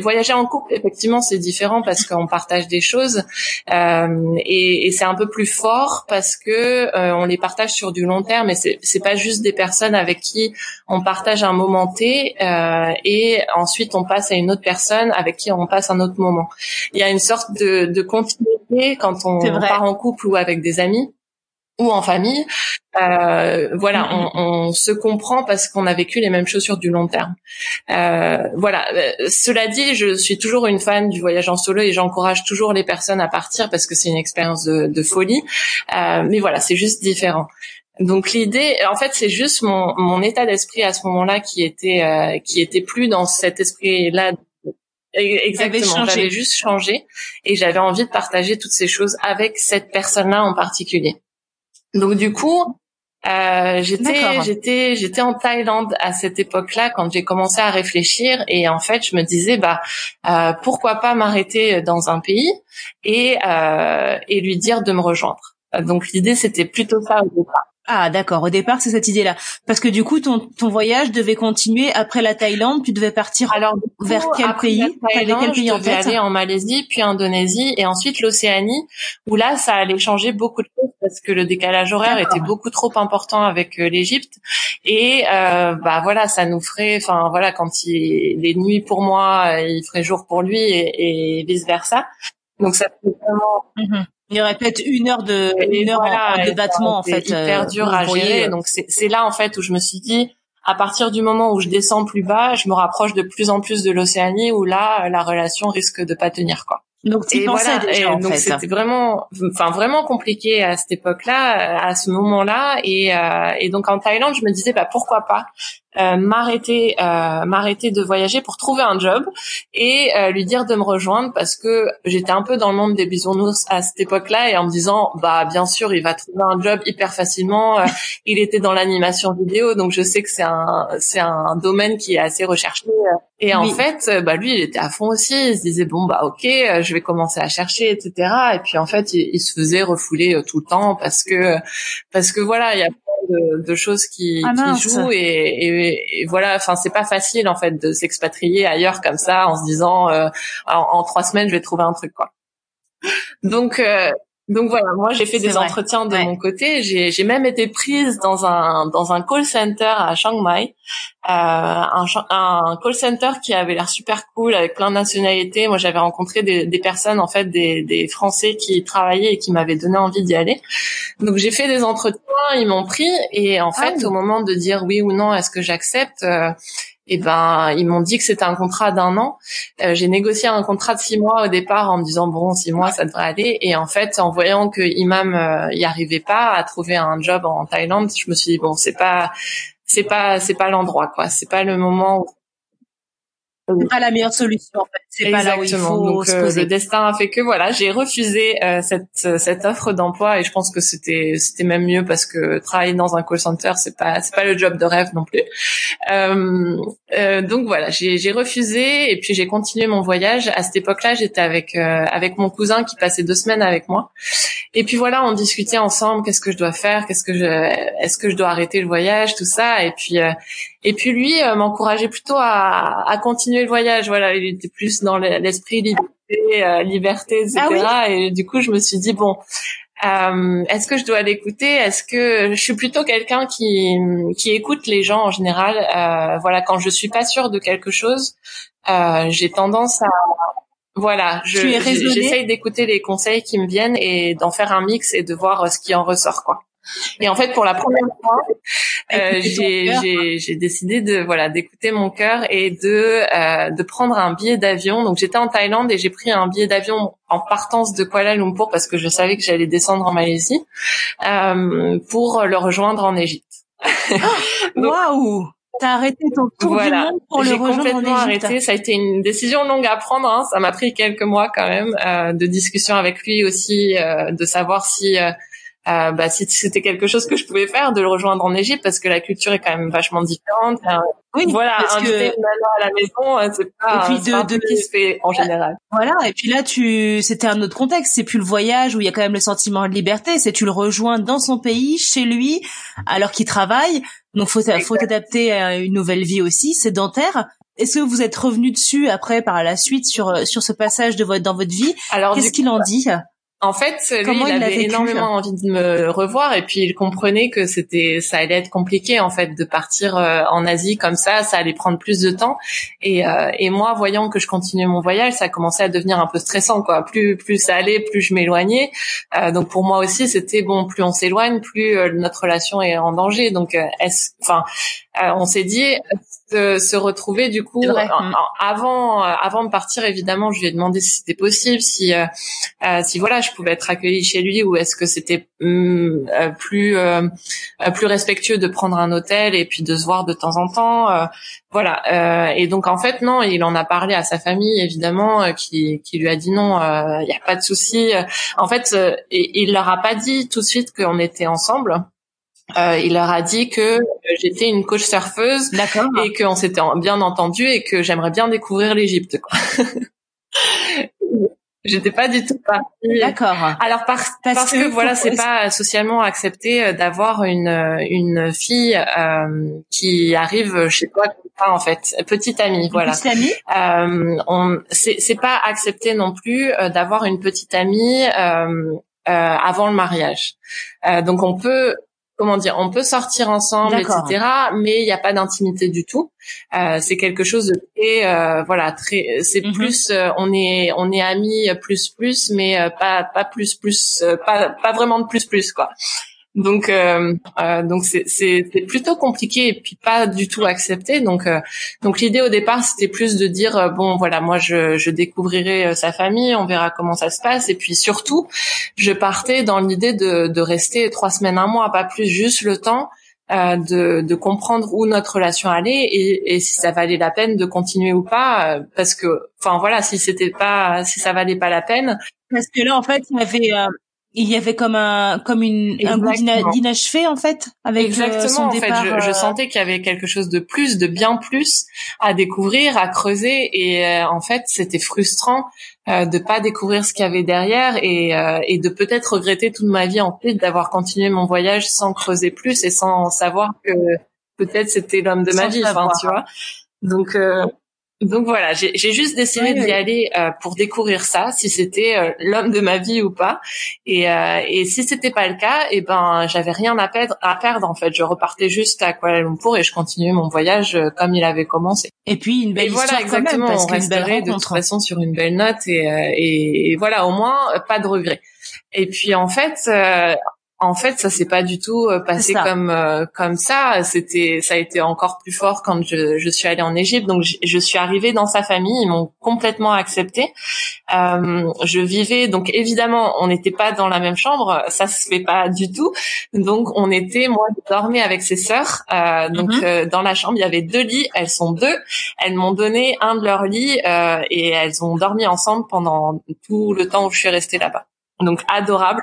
[SPEAKER 4] voyager en couple, effectivement, c'est différent parce qu'on partage des choses et, et c'est un peu plus fort parce que euh, on les partage sur du long terme et c'est c'est pas juste des personnes avec qui on partage un moment T euh, et ensuite on passe à une autre personne avec qui on passe un autre moment. Il y a une sorte de, de continuité quand on part en couple ou avec des amis ou en famille, euh, voilà, mm-hmm. on, on, se comprend parce qu'on a vécu les mêmes choses sur du long terme. Euh, voilà. Euh, cela dit, je suis toujours une fan du voyage en solo et j'encourage toujours les personnes à partir parce que c'est une expérience de, de folie. Euh, mais voilà, c'est juste différent. Donc l'idée, en fait, c'est juste mon, mon état d'esprit à ce moment-là qui était euh, qui était plus dans cet esprit-là Exactement, j'avais juste changé et j'avais envie de partager toutes ces choses avec cette personne-là en particulier. Donc du coup, euh, j'étais j'étais j'étais en Thaïlande à cette époque-là quand j'ai commencé à réfléchir et en fait je me disais bah euh, pourquoi pas m'arrêter dans un pays et euh, et lui dire de me rejoindre. Donc l'idée c'était plutôt ça au départ.
[SPEAKER 3] Ah d'accord, au départ c'est cette idée-là. Parce que du coup ton, ton voyage devait continuer après la Thaïlande, tu devais partir Alors, vers quel pays?
[SPEAKER 4] Thaïlande, quel pays je devais aller en Malaisie, puis Indonésie et ensuite l'Océanie, où là ça allait changer beaucoup de choses parce que le décalage horaire était beaucoup trop important avec euh, l'Égypte et euh, bah voilà ça nous ferait, enfin voilà quand il les nuits pour moi, il ferait jour pour lui et, vice versa. Donc ça fait vraiment.
[SPEAKER 3] Mhm. Il y aurait peut-être une heure de une heure de battement en fait.
[SPEAKER 4] Hyper euh, dur à gérer. Donc c'est là en fait où je me suis dit à partir du moment où je descends plus bas, je me rapproche de plus en plus de l'Océanie où là la relation risque de pas tenir quoi.
[SPEAKER 3] Donc tu pensais déjà en
[SPEAKER 4] donc c'était vraiment, enfin vraiment compliqué à cette époque-là, à ce moment-là, et, euh, et donc en Thaïlande, je me disais bah pourquoi pas? Euh, m'arrêter euh, m'arrêter de voyager pour trouver un job et euh, lui dire de me rejoindre parce que j'étais un peu dans le monde des bisounours à cette époque-là et en me disant bah bien sûr il va trouver un job hyper facilement. Euh, il était dans l'animation vidéo donc je sais que c'est un c'est un domaine qui est assez recherché. Et en fait bah lui il était à fond aussi. Il se disait bon bah ok je vais commencer à chercher etc et puis en fait il, il se faisait refouler tout le temps parce que parce que voilà il y a de, choses qui, ah, qui jouent et, et, voilà. Enfin, c'est pas facile en fait de s'expatrier ailleurs comme ça en se disant euh, en, trois semaines je vais trouver un truc quoi. Donc euh, donc voilà, moi j'ai fait des entretiens de mon côté. J'ai même été prise dans un dans un call center à Chiang Mai un, un call center qui avait l'air super cool avec plein de nationalités. Moi, j'avais rencontré des, des, personnes en fait, des, des Français qui travaillaient et qui m'avaient donné envie d'y aller. Donc j'ai fait des entretiens, ils m'ont pris et en fait, ah au moment de dire oui ou non, est-ce que j'accepte et eh ben ils m'ont dit que c'était un contrat d'un an. Euh, j'ai négocié un contrat de six mois au départ en me disant bon six mois ça devrait aller et en fait en voyant que Imam euh, y arrivait pas à trouver un job en Thaïlande, je me suis dit bon c'est pas c'est pas c'est pas l'endroit quoi, c'est pas le moment où
[SPEAKER 3] c'est pas la meilleure solution en fait. C'est pas là où il faut
[SPEAKER 4] Donc,
[SPEAKER 3] se euh,
[SPEAKER 4] le destin a fait que voilà, j'ai refusé euh, cette cette offre d'emploi et je pense que c'était c'était même mieux parce que travailler dans un call center c'est pas c'est pas le job de rêve non plus. Euh, euh, donc voilà, j'ai j'ai refusé et puis j'ai continué mon voyage. À cette époque-là, j'étais avec avec mon cousin qui passait deux semaines avec moi. Et puis voilà, on discutait ensemble. Qu'est-ce que je dois faire? Qu'est-ce que je est-ce que je dois arrêter le voyage, tout ça. Et puis et puis lui m'encourageait plutôt à à continuer le voyage. Voilà, il était plus dans l'esprit liberté, euh, liberté, etc. Ah et du coup, je me suis dit bon, euh, est-ce que je dois l'écouter? Est-ce que je suis plutôt quelqu'un qui qui écoute les gens en général? Euh, Voilà, quand je suis pas sûre de quelque chose, euh, j'ai tendance à voilà, j'essaye d'écouter les conseils qui me viennent et d'en faire un mix et de voir ce qui en ressort, quoi. Et en fait, pour la première fois, euh, j'ai décidé de voilà d'écouter mon cœur et de euh, de prendre un billet d'avion. Donc j'étais en Thaïlande et j'ai pris un billet d'avion en partance de Kuala Lumpur parce que je savais que j'allais descendre en Malaisie euh, pour le rejoindre en Égypte.
[SPEAKER 3] Waouh T'as arrêté ton tour du monde pour le rejoindre
[SPEAKER 4] complètement arrêté. Ça a été une décision longue à prendre. Hein. Ça m'a pris quelques mois quand même euh, de discussion avec lui aussi, euh, de savoir si euh, bah, si c'était quelque chose que je pouvais faire, de le rejoindre en Égypte parce que la culture est quand même vachement différente.
[SPEAKER 3] Oui,
[SPEAKER 4] voilà, une nana à la maison, euh, c'est pas, et puis de, de... qui se fait en général.
[SPEAKER 3] Voilà, et puis là, tu, c'était un autre contexte. C'est plus le voyage où il y a quand même le sentiment de liberté. C'est tu le rejoins dans son pays, chez lui, alors qu'il travaille. Donc faut, faut t'adapter à une nouvelle vie aussi, sédentaire. Est-ce que vous êtes revenu dessus après par la suite sur sur ce passage de votre dans votre vie? Alors qu'est-ce qu'il en dit?
[SPEAKER 4] En fait, lui, il, avait énormément envie de me revoir et puis il comprenait que c'était, ça allait être compliqué en fait de partir euh, en Asie comme ça, ça allait prendre plus de temps. Et, euh, et moi, voyant que je continuais mon voyage, ça commençait à devenir un peu stressant quoi. Plus plus ça allait, plus je m'éloignais. Euh, donc pour moi aussi, c'était bon, plus on s'éloigne, plus notre relation est en danger. Donc est-ce, enfin, on s'est dit de se retrouver du coup mm. avant euh, avant de partir évidemment je lui ai demandé si c'était possible si euh, euh, si voilà je pouvais être accueillie chez lui ou est-ce que c'était mm, plus plus respectueux de prendre un hôtel et puis de se voir de temps en temps voilà et donc en fait non il en a parlé à sa famille évidemment qui qui lui a dit non il n'y a pas de souci en fait il leur a pas dit tout de suite qu'on était ensemble euh, il leur a dit que j'étais une coach surfeuse et qu'on s'était bien entendu et que j'aimerais bien découvrir l'Égypte. J'étais pas du tout partie.
[SPEAKER 3] D'accord.
[SPEAKER 4] Alors parce, parce, que, voilà, c'est pas socialement accepté euh, d'avoir une une fille euh, qui arrive chez toi en fait, petite amie, voilà.
[SPEAKER 3] Petite amie.
[SPEAKER 4] Euh, on c'est c'est pas accepté non plus euh, d'avoir une petite amie euh, avant le mariage. donc on peut comment dire, on peut sortir ensemble, etc. Mais il n'y a pas d'intimité du tout. Euh, c'est quelque chose de très, euh, voilà, très. C'est mhm. plus, euh, on est, on est amis plus plus, mais pas pas plus plus, pas pas vraiment de plus plus quoi. Donc, euh, euh, donc c'est, plutôt compliqué et puis pas du tout accepté. Donc, euh, donc l'idée au départ, c'était plus de dire euh, bon, voilà, moi je, je découvrirai euh, sa famille, on verra comment ça se passe. Et puis surtout, je partais dans l'idée de, de rester trois semaines, un mois, pas plus, juste le temps euh, de, de, comprendre où notre relation allait et, et, si ça valait la peine de continuer ou pas parce que enfin voilà si c'était pas si ça valait pas la peine
[SPEAKER 3] parce que là en fait il y avait il y avait comme un comme une un goût d'inachevé en fait avec euh,
[SPEAKER 4] exactement
[SPEAKER 3] son
[SPEAKER 4] départ, en fait. je, je euh, sentais qu'il y avait quelque chose de plus de bien plus à découvrir à creuser. Et euh, en fait c'était frustrant euh, de pas découvrir ce qu'il y avait derrière et et de peut-être regretter toute ma vie en fait d'avoir continué mon voyage sans creuser plus et sans savoir que peut-être c'était l'homme de ma vie enfin tu vois. Donc donc voilà, j'ai juste décidé d'y aller euh, pour découvrir ça, si c'était euh, l'homme de ma vie ou pas. Et, euh, et si c'était pas le cas, et eh ben j'avais rien à perdre, à perdre en fait. Je repartais juste à Kuala Lumpur et je continuais mon voyage euh, comme il avait commencé.
[SPEAKER 3] Et puis une belle histoire
[SPEAKER 4] voilà, exactement,
[SPEAKER 3] quand même, parce
[SPEAKER 4] on de toute façon sur une belle note et, et, et voilà, au moins pas de regrets. Et puis en fait, en fait, ça s'est pas du tout euh, passé comme euh, comme ça. C'était, ça a été encore plus fort quand je, je suis allée en Égypte. Donc, je, suis arrivée dans sa famille. Ils m'ont complètement acceptée. Euh, je vivais donc évidemment, on n'était pas dans la même chambre. Ça se fait pas du tout. Donc, on était, moi, je dormais avec ses sœurs. Euh, donc, mhm. dans la chambre, il y avait deux lits. Elles sont deux. Elles m'ont donné un de leurs lits et elles ont dormi ensemble pendant tout le temps où je suis restée là-bas. Donc, adorable.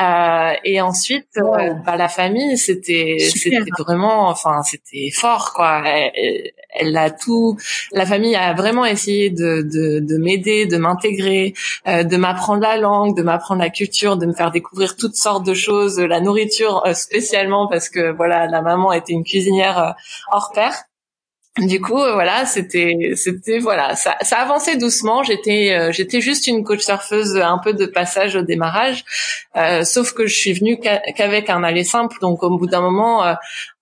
[SPEAKER 4] Euh, et ensuite, euh, bah, la famille, c'était, c'était vraiment, enfin, c'était fort, quoi. Elle, a tout. La famille a vraiment essayé de, de, de m'aider, de m'intégrer, euh, de m'apprendre la langue, de m'apprendre la culture, de me faire découvrir toutes sortes de choses, la nourriture spécialement parce que voilà, la maman était une cuisinière hors pair. Du coup, euh, voilà, c'était, c'était, voilà, ça, ça avançait doucement. J'étais, euh, j'étais juste une coach surfeuse, un peu de passage au démarrage. Euh, sauf que je suis venue qu'avec un aller simple. Donc, au bout d'un moment,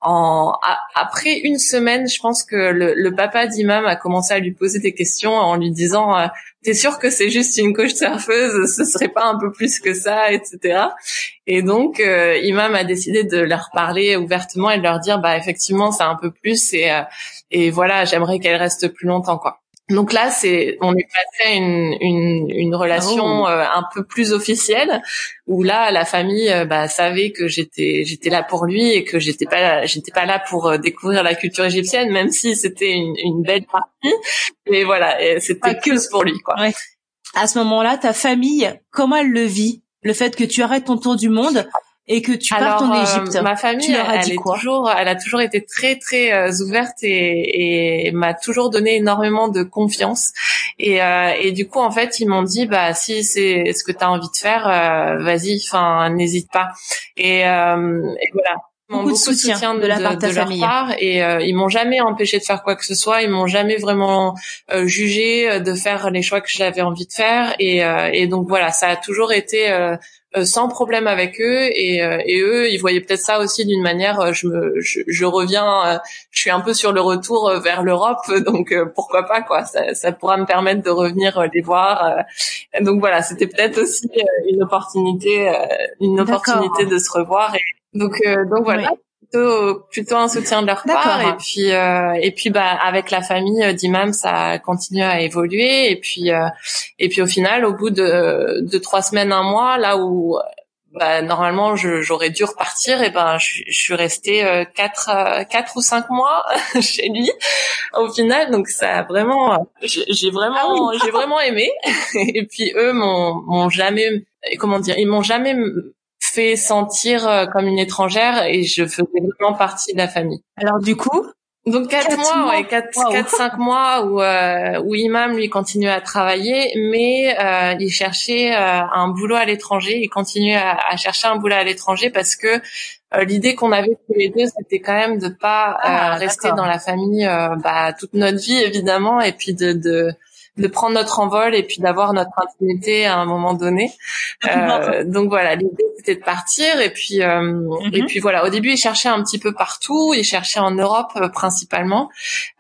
[SPEAKER 4] en, après une semaine, je pense que le, papa d'Imam a commencé à lui poser des questions en lui disant "T'es sûr que c'est juste une coach surfeuse Ce serait pas un peu plus que ça, etc." Et donc euh, Imam a décidé de leur parler ouvertement et de leur dire "Bah effectivement, c'est un peu plus et euh, et voilà, j'aimerais qu'elle reste plus longtemps, quoi." Donc là, c'est on est passé à une, une, une relation oh. euh, un peu plus officielle où là, la famille euh, bah, savait que j'étais j'étais là pour lui et que j'étais pas j'étais pas là pour euh, découvrir la culture égyptienne, même si c'était une, une belle partie. Mais voilà, c'était que pour lui, quoi.
[SPEAKER 3] À ce moment-là, ta famille, comment elle le vit? Le fait que tu arrêtes ton tour du monde et que tu partes en Égypte.
[SPEAKER 4] Euh, ma famille, elle, est toujours, elle a toujours été très très euh, ouverte et, et m'a toujours donné énormément de confiance. Et, euh, et du coup, en fait, ils m'ont dit, bah si c'est ce que tu as envie de faire, vas-y, enfin n'hésite pas. Et, et voilà
[SPEAKER 3] beaucoup, de soutien, de, la part de, ta famille.
[SPEAKER 4] leur part et ils m'ont jamais empêché de faire quoi que ce soit ils m'ont jamais vraiment jugé de faire les choix que j'avais envie de faire et, et donc voilà ça a toujours été euh, sans problème avec eux et, euh, et eux ils voyaient peut-être ça aussi d'une manière euh, je me je, je, reviens je suis un peu sur le retour vers l'Europe donc pourquoi pas quoi. Ça, ça pourra me permettre de revenir les voir donc voilà c'était peut-être aussi une opportunité une opportunité de se revoir et donc donc voilà plutôt un soutien de leur part. Et puis euh, et puis bah avec la famille euh, d'imam ça a continué à évoluer. Et puis euh, et puis au final au bout de de trois semaines un mois là où bah, normalement j'aurais dû repartir et ben je, je suis restée euh, quatre quatre ou cinq mois chez lui au final. Donc ça a vraiment j'ai vraiment ah j'ai vraiment aimé. Et puis eux m'ont m'ont jamais comment dire ils m'ont jamais fait sentir euh, comme une étrangère et je faisais vraiment partie de la famille.
[SPEAKER 3] Alors du coup,
[SPEAKER 4] donc quatre, mois, ouais, quatre, quatre, cinq mois où euh, où Imam lui continuait à travailler, mais euh, il cherchait euh, un boulot à l'étranger. Il continuait à, à, chercher un boulot à l'étranger parce que euh, l'idée qu'on avait tous les deux, c'était quand même de pas ah, rester dans la famille bah, toute notre vie évidemment, et puis de, de de prendre notre envol et puis d'avoir notre intimité à un moment donné. Euh, donc voilà, l'idée c'était de partir et puis euh, et mhm. puis voilà. Au début, il cherchait un petit peu partout. Il cherchait en Europe euh, principalement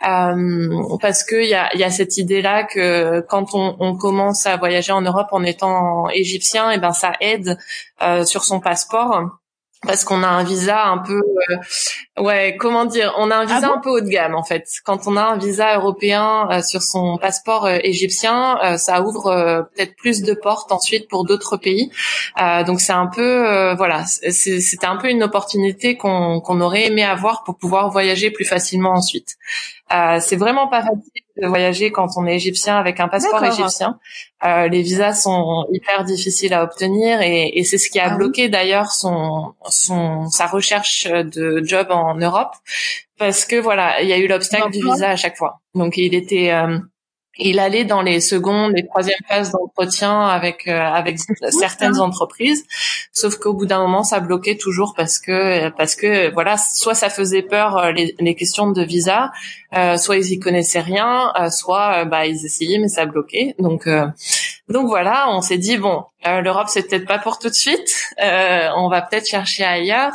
[SPEAKER 4] euh, parce que il y a, y a cette idée là que quand on, on, commence à voyager en Europe en étant égyptien, et eh ben ça aide euh, sur son passeport parce qu'on a un visa un peu euh, ouais comment dire on a un visa ah un peu haut de gamme en fait. Quand on a un visa européen euh, sur son passeport euh, égyptien ça ouvre peut-être plus de portes ensuite pour d'autres pays. Donc c'est un peu voilà c'était un peu une opportunité qu'on qu'on aurait aimé avoir pour pouvoir voyager plus facilement ensuite euh, c'est vraiment pas facile de voyager quand on est égyptien avec un passeport égyptien. Euh, les visas sont hyper difficiles à obtenir et, et c'est ce qui a ah bloqué d'ailleurs son, son sa recherche de job en Europe parce que voilà, il y a eu l'obstacle du visa à chaque fois. Donc il était euh, il allait dans les secondes et troisièmes phases d'entretien avec euh, avec certaines entreprises, sauf qu'au bout d'un moment ça bloquait toujours parce que parce que voilà soit ça faisait peur euh, les, les questions de visa, euh, soit ils y connaissaient rien, euh, soit bah ils essayaient mais ça bloquait. Donc donc voilà, on s'est dit bon l'Europe c'est peut-être pas pour tout de suite, on va peut-être chercher ailleurs.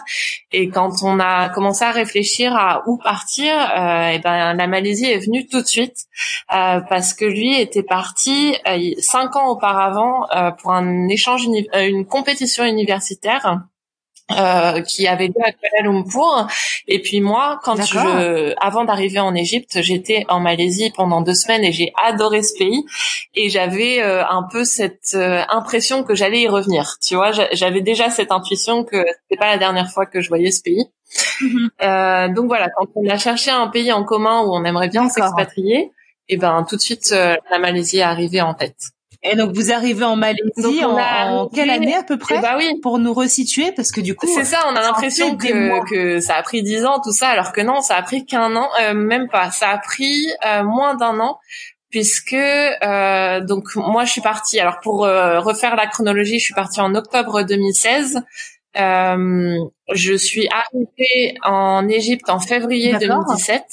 [SPEAKER 4] Et quand on a commencé à réfléchir à où partir, et ben la Malaisie est venue tout de suite parce parce que lui était parti euh, cinq ans auparavant euh, pour un échange, euh, une compétition universitaire. Qui avait lieu à Kuala Lumpur. Et puis moi, quand je, avant d'arriver en Égypte, j'étais en Malaisie pendant deux semaines et j'ai adoré ce pays. Et j'avais un peu cette impression que j'allais y revenir. Tu vois, j'avais déjà cette intuition que c'était pas la dernière fois que je voyais ce pays. Mm-hmm. donc voilà, quand on a cherché un pays en commun où on aimerait bien s'expatrier, et ben tout de suite euh, la Malaisie est arrivée en tête.
[SPEAKER 3] Et donc vous arrivez en Malaisie en, quelle année à peu près
[SPEAKER 4] eh ben oui.
[SPEAKER 3] pour nous resituer? Parce que du coup
[SPEAKER 4] c'est ça on a l'impression que, que ça a pris dix ans tout ça alors que non ça a pris qu'un an euh, même pas. Ça a pris euh, moins d'un an puisque euh, donc moi je suis partie. Alors pour refaire la chronologie je suis partie en octobre 2016 je suis arrivée en Égypte en février 2017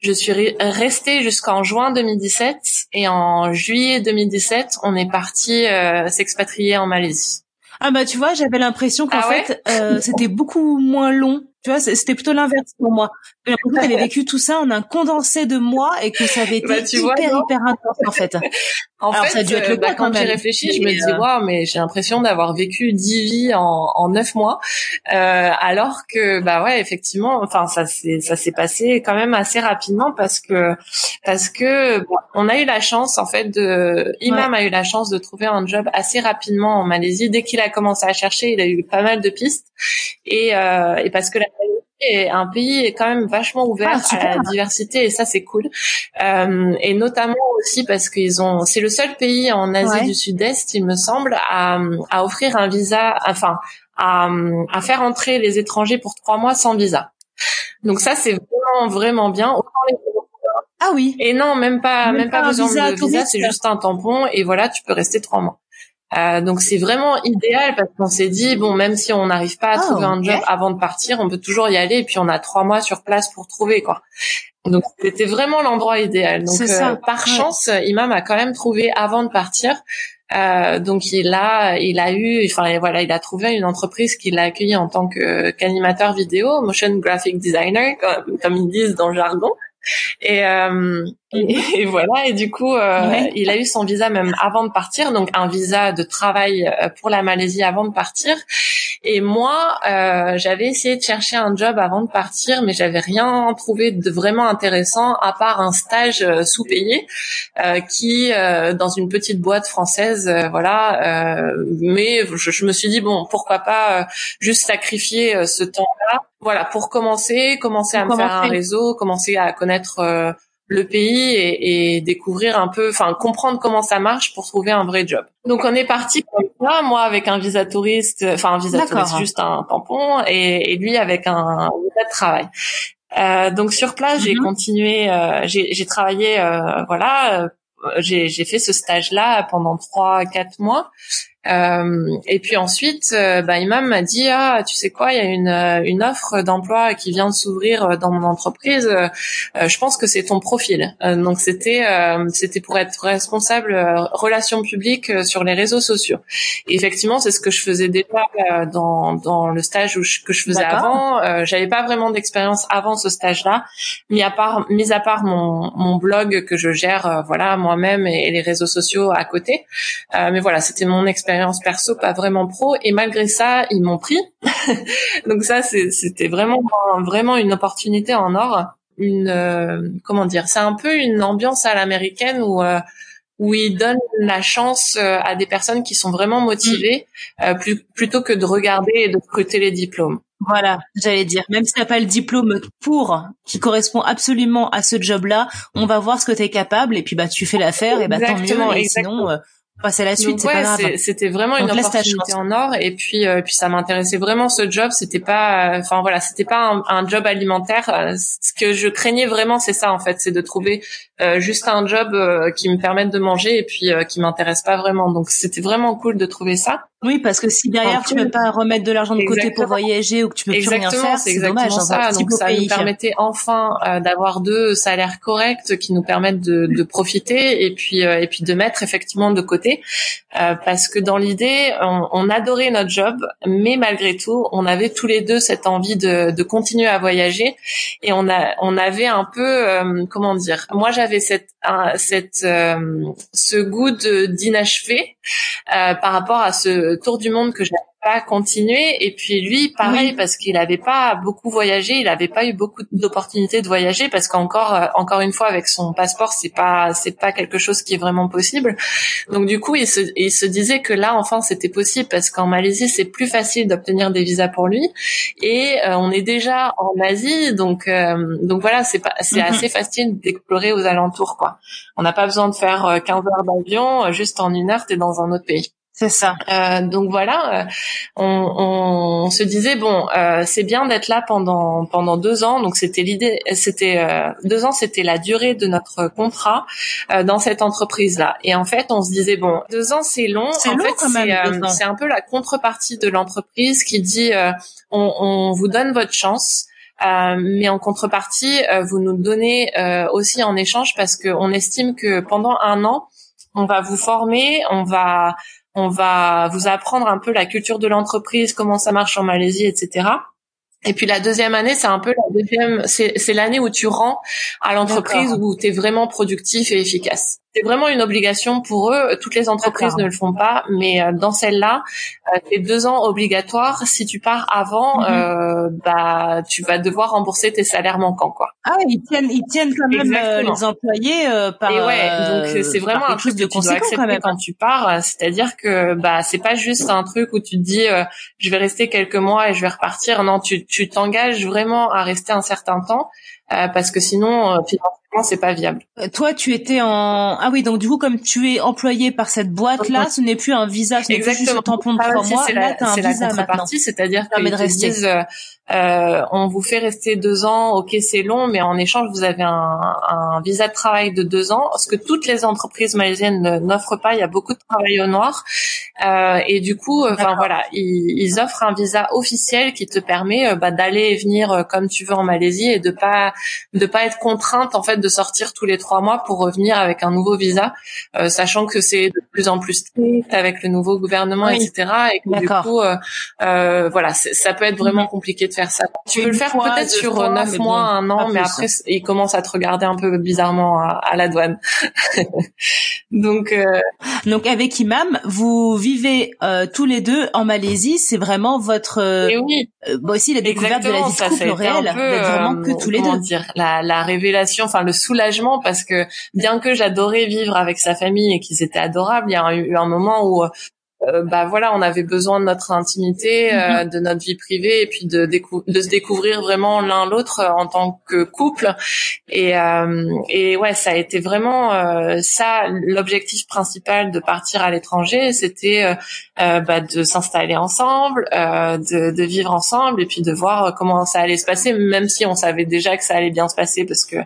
[SPEAKER 4] je suis restée jusqu'en juin 2017 et en juillet 2017, on est parti euh, s'expatrier en Malaisie.
[SPEAKER 3] Ah bah tu vois, j'avais l'impression qu'en ah fait euh, c'était beaucoup moins long tu vois, c'était plutôt l'inverse pour moi. J'ai l'impression qu'elle avait vécu tout ça en un condensé de mois et que ça avait bah, été hyper, hyper intense, en fait.
[SPEAKER 4] en fait, ça a dû être le euh, bah, quand, j'ai réfléchi, je me dis, euh, waouh, mais j'ai l'impression d'avoir vécu dix vies en, en neuf mois. Euh, alors que, bah ouais, effectivement, enfin, ça s'est, ça s'est passé quand même assez rapidement parce que, parce que, on a eu la chance, en fait, de, Imam a eu la chance de trouver un job assez rapidement en Malaisie. Dès qu'il a commencé à chercher, il a eu pas mal de pistes. Et, euh, et parce que la est un pays est quand même vachement ouvert ah, à la diversité et ça c'est cool. Euh, et notamment aussi parce qu'ils ont, c'est le seul pays en Asie du Sud-Est, il me semble, à, à offrir un visa, enfin à, à faire entrer les étrangers pour trois mois sans visa. Donc ça c'est vraiment vraiment bien.
[SPEAKER 3] ah oui.
[SPEAKER 4] Et non, même pas, même, pas, besoin de visa, c'est juste un tampon et voilà, tu peux rester trois mois. Euh, donc c'est vraiment idéal parce qu'on s'est dit bon même si on n'arrive pas à ah, trouver un job avant de partir, on peut toujours y aller et puis on a trois mois sur place pour trouver quoi. Donc c'était vraiment l'endroit idéal. Donc euh, par chance, Imam a quand même trouvé avant de partir. Euh, donc il a il a eu enfin voilà il a trouvé une entreprise qui l'a accueilli en tant que qu'animateur vidéo motion graphic designer comme, comme ils disent dans le jargon et, euh, et, voilà, et du coup, euh, il a eu son visa même avant de partir, donc un visa de travail euh, pour la Malaisie avant de partir. Et moi, euh, j'avais essayé de chercher un job avant de partir, mais j'avais rien trouvé de vraiment intéressant à part un stage euh, sous-payé qui, dans une petite boîte française, voilà. mais je, je, me suis dit bon, pourquoi pas juste sacrifier ce temps-là voilà, pour commencer, commencer à me faire un réseau, commencer à connaître euh, le pays et, et, découvrir un peu, enfin comprendre comment ça marche pour trouver un vrai job. Donc on est parti comme ça, moi avec un visa touriste, enfin un visa touriste, juste un tampon, et, et lui avec un visa de travail. Euh, donc sur place, j'ai mhm. continué, euh, j'ai travaillé, euh, voilà, euh, j'ai fait ce stage-là pendant trois, quatre mois. Euh, et puis ensuite, euh, bah, Imam m'a dit ah tu sais quoi, il y a une, euh, une offre d'emploi qui vient de s'ouvrir dans mon entreprise. je pense que c'est ton profil. donc c'était c'était pour être responsable relations publiques sur les réseaux sociaux. Et effectivement, c'est ce que je faisais déjà dans dans le stage où que je faisais avant. J'avais pas vraiment d'expérience avant ce stage-là, mis à part mis à part mon mon blog que je gère voilà moi-même et, et, les réseaux sociaux à côté. mais voilà, c'était mon expérience expérience perso, pas vraiment pro. Et malgré ça, ils m'ont pris. Donc ça, c'était vraiment vraiment une opportunité en or. Une euh, comment dire, c'est un peu une ambiance à l'américaine où euh, où ils donnent la chance euh, à des personnes qui sont vraiment motivées mm. plutôt que de regarder et de scruter les diplômes.
[SPEAKER 3] Voilà, j'allais dire, même si t'as pas le diplôme pour, qui correspond absolument à ce job-là, on va voir ce que tu es capable et puis bah tu fais l'affaire et bah tant mieux. Et sinon, c'est la suite, c'est pas grave.
[SPEAKER 4] C'était vraiment une opportunité en or et puis euh, puis ça m'intéressait vraiment ce job. C'était pas, euh, enfin voilà, c'était pas un, job alimentaire. Euh, ce que je craignais vraiment, c'est ça en fait, c'est de trouver juste un job qui me permette de manger et puis qui m'intéresse pas vraiment. Donc c'était vraiment cool de trouver ça.
[SPEAKER 3] Oui, parce que si derrière tu peux pas remettre de l'argent de côté pour voyager ou que tu peux plus rien faire, c'est dommage.
[SPEAKER 4] Ça. Donc ça nous permettait enfin d'avoir deux salaires corrects qui nous permettent de, de profiter et puis et puis de mettre effectivement de côté euh, parce que dans l'idée, on, adorait notre job, mais malgré tout, on avait tous les deux cette envie de, continuer à voyager et on a, on avait un peu, euh, comment dire, moi j'avais cette, cette, euh, ce goût d'inachevé par rapport à ce tour du monde que j'avais pas continuer. Et puis lui, pareil, parce qu'il n'avait pas beaucoup voyagé, il n'avait pas eu beaucoup d'opportunités de voyager, parce qu'encore, euh, encore une fois, avec son passeport, c'est pas, c'est pas quelque chose qui est vraiment possible. Donc du coup, il se, il se disait que là, enfin, c'était possible, parce qu'en Malaisie, c'est plus facile d'obtenir des visas pour lui, et euh, on est déjà en Asie, donc, euh, donc voilà, c'est pas, c'est mm-hmm. assez facile d'explorer aux alentours, quoi. On n'a pas besoin de faire 15 heures d'avion, juste en une heure, t'es dans un autre pays.
[SPEAKER 3] C'est ça.
[SPEAKER 4] Euh, donc voilà, euh, on, on, se disait bon, euh, c'est bien d'être là pendant pendant deux ans. Donc c'était l'idée, c'était euh, deux ans, c'était la durée de notre contrat euh, dans cette entreprise là. Et en fait, on se disait bon, deux ans c'est long.
[SPEAKER 3] C'est
[SPEAKER 4] long
[SPEAKER 3] fait, quand même.
[SPEAKER 4] C'est un peu la contrepartie de l'entreprise qui dit on, on, vous donne votre chance. mais en contrepartie, vous nous donnez aussi en échange parce qu'on estime que pendant un an, on va vous former, on va on va vous apprendre un peu la culture de l'entreprise, comment ça marche en Malaisie, etc. Et puis la deuxième année, c'est un peu la deuxième, c'est l'année où tu rends à l'entreprise où tu es vraiment productif et efficace. C'est vraiment une obligation pour eux. Toutes les entreprises ne le font pas, mais euh, dans celle-là, euh, c'est deux ans obligatoires. Si tu pars avant, mhm. euh, bah tu vas devoir rembourser tes salaires manquants, quoi.
[SPEAKER 3] Ah, ils tiennent, ils tiennent quand même les employés par.
[SPEAKER 4] Et ouais, donc c'est vraiment un truc de que tu dois accepter quand, même. quand tu pars. C'est-à-dire que bah c'est pas juste un truc où tu te dis je vais rester quelques mois et je vais repartir. Non, tu tu t'engages vraiment à rester un certain temps parce que sinon finalement c'est pas viable.
[SPEAKER 3] Euh, toi, tu étais en ah oui donc du coup comme tu es employé par cette boîte là, ce n'est plus un visa, ce n'est plus juste un tampon de ah trois mois.
[SPEAKER 4] C'est la, la contrepartie, c'est-à-dire qu'ils te disent euh, euh, on vous fait rester deux ans, ok c'est long, mais en échange vous avez un, un, visa de travail de deux ans, ce que toutes les entreprises malaisiennes n'offrent pas. Il y a beaucoup de travail au noir euh, et du coup, enfin voilà, ils, ils, offrent un visa officiel qui te permet bah, d'aller et venir comme tu veux en Malaisie et de pas de pas être contrainte en fait de sortir tous les trois mois pour revenir avec un nouveau visa, euh, sachant que c'est de plus en plus strict avec le nouveau gouvernement, etc. Et que du coup, euh, euh, voilà, ça peut être vraiment compliqué de faire ça. Tu peux le faire peut-être sur neuf mois, un an, mais après, ils commencent à te regarder un peu bizarrement à, la douane. donc,
[SPEAKER 3] donc avec Imam, vous vivez tous les deux en Malaisie. C'est vraiment votre.
[SPEAKER 4] Et oui.
[SPEAKER 3] bon aussi la découverte de la vie de couple réel, vraiment que tous les deux.
[SPEAKER 4] Dire, la, la révélation, enfin le soulagement parce que bien que j'adorais vivre avec sa famille et qu'ils étaient adorables, il y a eu un moment où euh, bah voilà, on avait besoin de notre intimité, euh, mhm. de notre vie privée, et puis de, de se découvrir vraiment l'un l'autre en tant que couple. Et, euh, et ouais, ça a été vraiment ça l'objectif principal de partir à l'étranger, c'était bah, de s'installer ensemble, de, de, vivre ensemble, et puis de voir comment ça allait se passer, même si on savait déjà que ça allait bien se passer parce que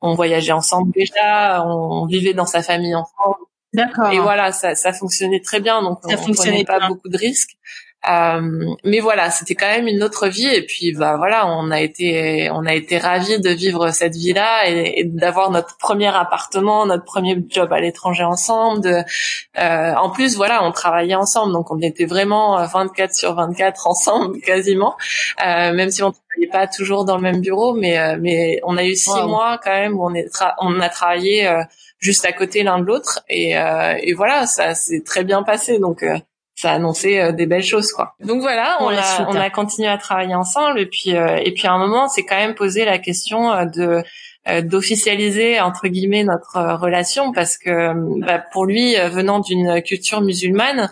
[SPEAKER 4] on voyageait ensemble déjà, on vivait dans sa famille ensemble.
[SPEAKER 3] D'accord.
[SPEAKER 4] Et voilà, ça, ça fonctionnait très bien, donc ça on, fonctionnait pas beaucoup de risques. Euh, mais voilà, c'était quand même une autre vie. Et puis, bah voilà, on a été, on a été ravis de vivre cette vie-là et, d'avoir notre premier appartement, notre premier job à l'étranger ensemble. De, euh, en plus, voilà, on travaillait ensemble, donc on était vraiment 24 sur 24 ensemble, quasiment. Euh, même si on travaillait pas toujours dans le même bureau, mais euh, mais on a eu six mois quand même où on est, on a travaillé euh, juste à côté l'un de l'autre. Et, euh, et voilà ça s'est très bien passé. Donc euh, ça a annoncé euh, des belles choses quoi. Donc voilà, on, a, on a continué à travailler ensemble. Et puis et puis à un moment c'est quand même posé la question de d'officialiser entre guillemets notre relation parce que bah, pour lui venant d'une culture musulmane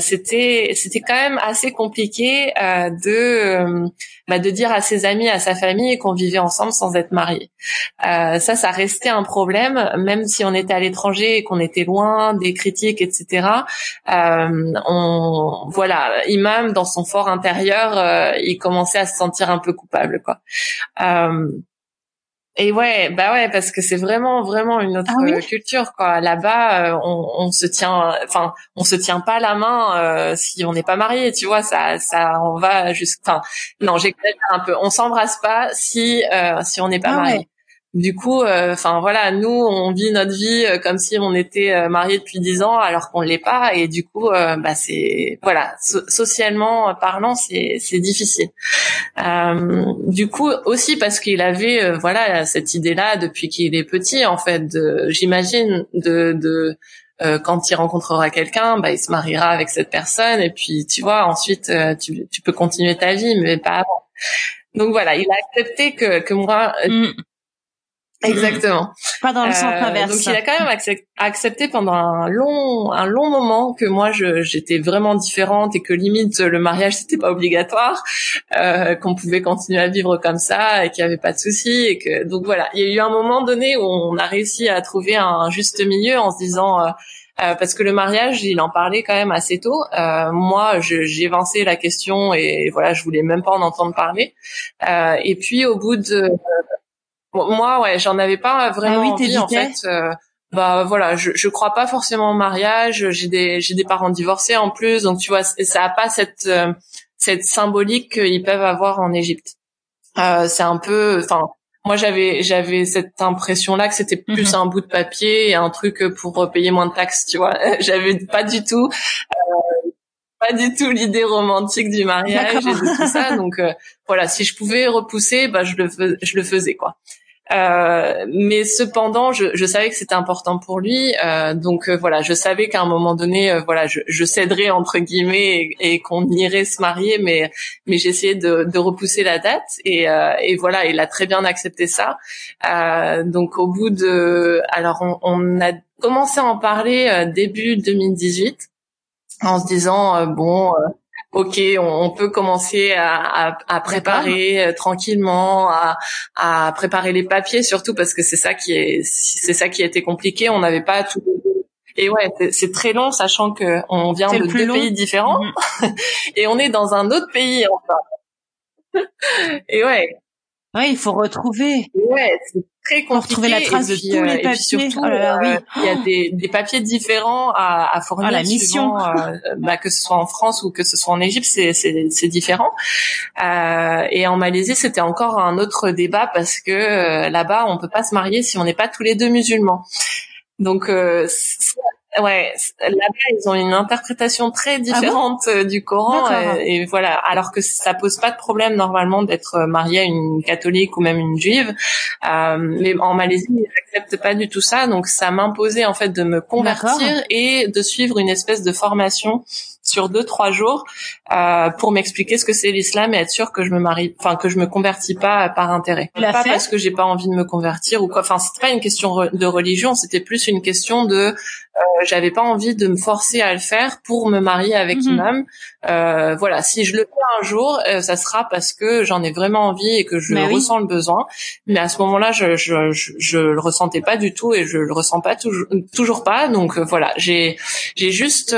[SPEAKER 4] c'était c'était quand même assez compliqué de bah, de dire à ses amis à sa famille qu'on vivait ensemble sans être mariés ça ça restait un problème même si on était à l'étranger et qu'on était loin des critiques etc on voilà imam dans son fort intérieur il commençait à se sentir un peu coupable quoi. Euh, et ouais, bah ouais, parce que c'est vraiment vraiment une autre ah culture quoi. Là-bas, euh, on, on, se tient, enfin, on se tient pas la main euh, si on n'est pas marié, tu vois. Ça, ça, on va juste, enfin, non, j'exagère un peu. On s'embrasse pas si euh, si on n'est pas ah marié. Du coup, euh, enfin voilà, nous on vit notre vie euh, comme si on était euh, mariés depuis dix ans alors qu'on l'est pas et du coup, bah c'est voilà, socialement parlant, c'est c'est difficile. du coup aussi parce qu'il avait voilà cette idée-là depuis qu'il est petit en fait, j'imagine de, de quand il rencontrera quelqu'un, bah, il se mariera avec cette personne et puis tu vois ensuite tu, tu peux continuer ta vie mais pas avant. Donc voilà, il a accepté que que moi mm. Exactement.
[SPEAKER 5] Pas dans le sens euh, inverse.
[SPEAKER 4] Donc il a quand même accepté pendant un long un long moment que moi j'étais vraiment différente et que limite le mariage c'était pas obligatoire, euh, qu'on pouvait continuer à vivre comme ça et qu'il y avait pas de souci et que donc voilà, il y a eu un moment donné où on a réussi à trouver un juste milieu en se disant euh, euh, parce que le mariage, il en parlait quand même assez tôt. Euh, moi, j'ai avancé la question et voilà, je voulais même pas en entendre parler. Euh, et puis au bout de moi, ouais, j'en avais pas vraiment ah oui, envie en fait. Euh, bah voilà, je je crois pas forcément au mariage. J'ai des j'ai des parents divorcés en plus, donc tu vois, ça a pas cette euh, cette symbolique qu'ils peuvent avoir en Égypte. Euh, c'est un peu, enfin, moi j'avais j'avais cette impression là que c'était plus mhm. un bout de papier et un truc pour payer moins de taxes, tu vois. j'avais pas du tout euh, pas du tout l'idée romantique du mariage et de tout ça. Donc voilà, si je pouvais repousser, bah je le je le faisais quoi. Euh, mais cependant, je, je savais que c'était important pour lui, euh, donc euh, voilà, je savais qu'à un moment donné, euh, voilà, je, je céderais entre guillemets et, qu'on irait se marier, mais mais j'essayais de, de repousser la date et, et voilà, il a très bien accepté ça. donc au bout de, alors on, on a commencé à en parler début 2018 en se disant bon ok, on, peut commencer à, à, préparer euh, tranquillement, à, à, préparer les papiers surtout parce que c'est ça qui est, c'est ça qui a été compliqué. On n'avait pas tout. Et ouais, c'est très long, sachant que on vient de deux pays différents mm-hmm. et on est dans un autre pays enfin. et ouais.
[SPEAKER 5] Ouais, il faut retrouver.
[SPEAKER 4] Ouais, très compliqué.
[SPEAKER 5] retrouver la trace de tous les papiers.
[SPEAKER 4] surtout, oh oui. Euh, il y a des, des, papiers différents à, à fournir.
[SPEAKER 5] Ah, la mission,
[SPEAKER 4] euh, bah, que ce soit en France ou que ce soit en Égypte, c'est c'est différent. Euh, et en Malaisie, c'était encore un autre débat parce que euh, là-bas, on peut pas se marier si on n'est pas tous les deux musulmans. Donc Ouais, là-bas ils ont une interprétation très ah différente euh, du Coran et, voilà. Alors que ça pose pas de problème normalement d'être marié à une catholique ou même une juive, euh, mais en Malaisie ils n'acceptent pas du tout ça. Donc ça m'imposait en fait de me convertir et de suivre une espèce de formation sur deux trois jours euh, pour m'expliquer ce que c'est l'islam et être sûr que je me marie, enfin que je me convertis pas par intérêt. Pas parce que j'ai pas envie de me convertir ou quoi. Enfin c'était pas une question de religion, c'était plus une question de euh, j'avais pas envie de me forcer à le faire pour me marier avec mm imam. Euh, voilà, si je le fais un jour, euh, ça sera parce que j'en ai vraiment envie et que je ressens le besoin. Mais à ce moment-là, je, je, je, je, le ressentais pas du tout et je le ressens pas toujours, toujours pas. Donc euh, voilà, j'ai j'ai juste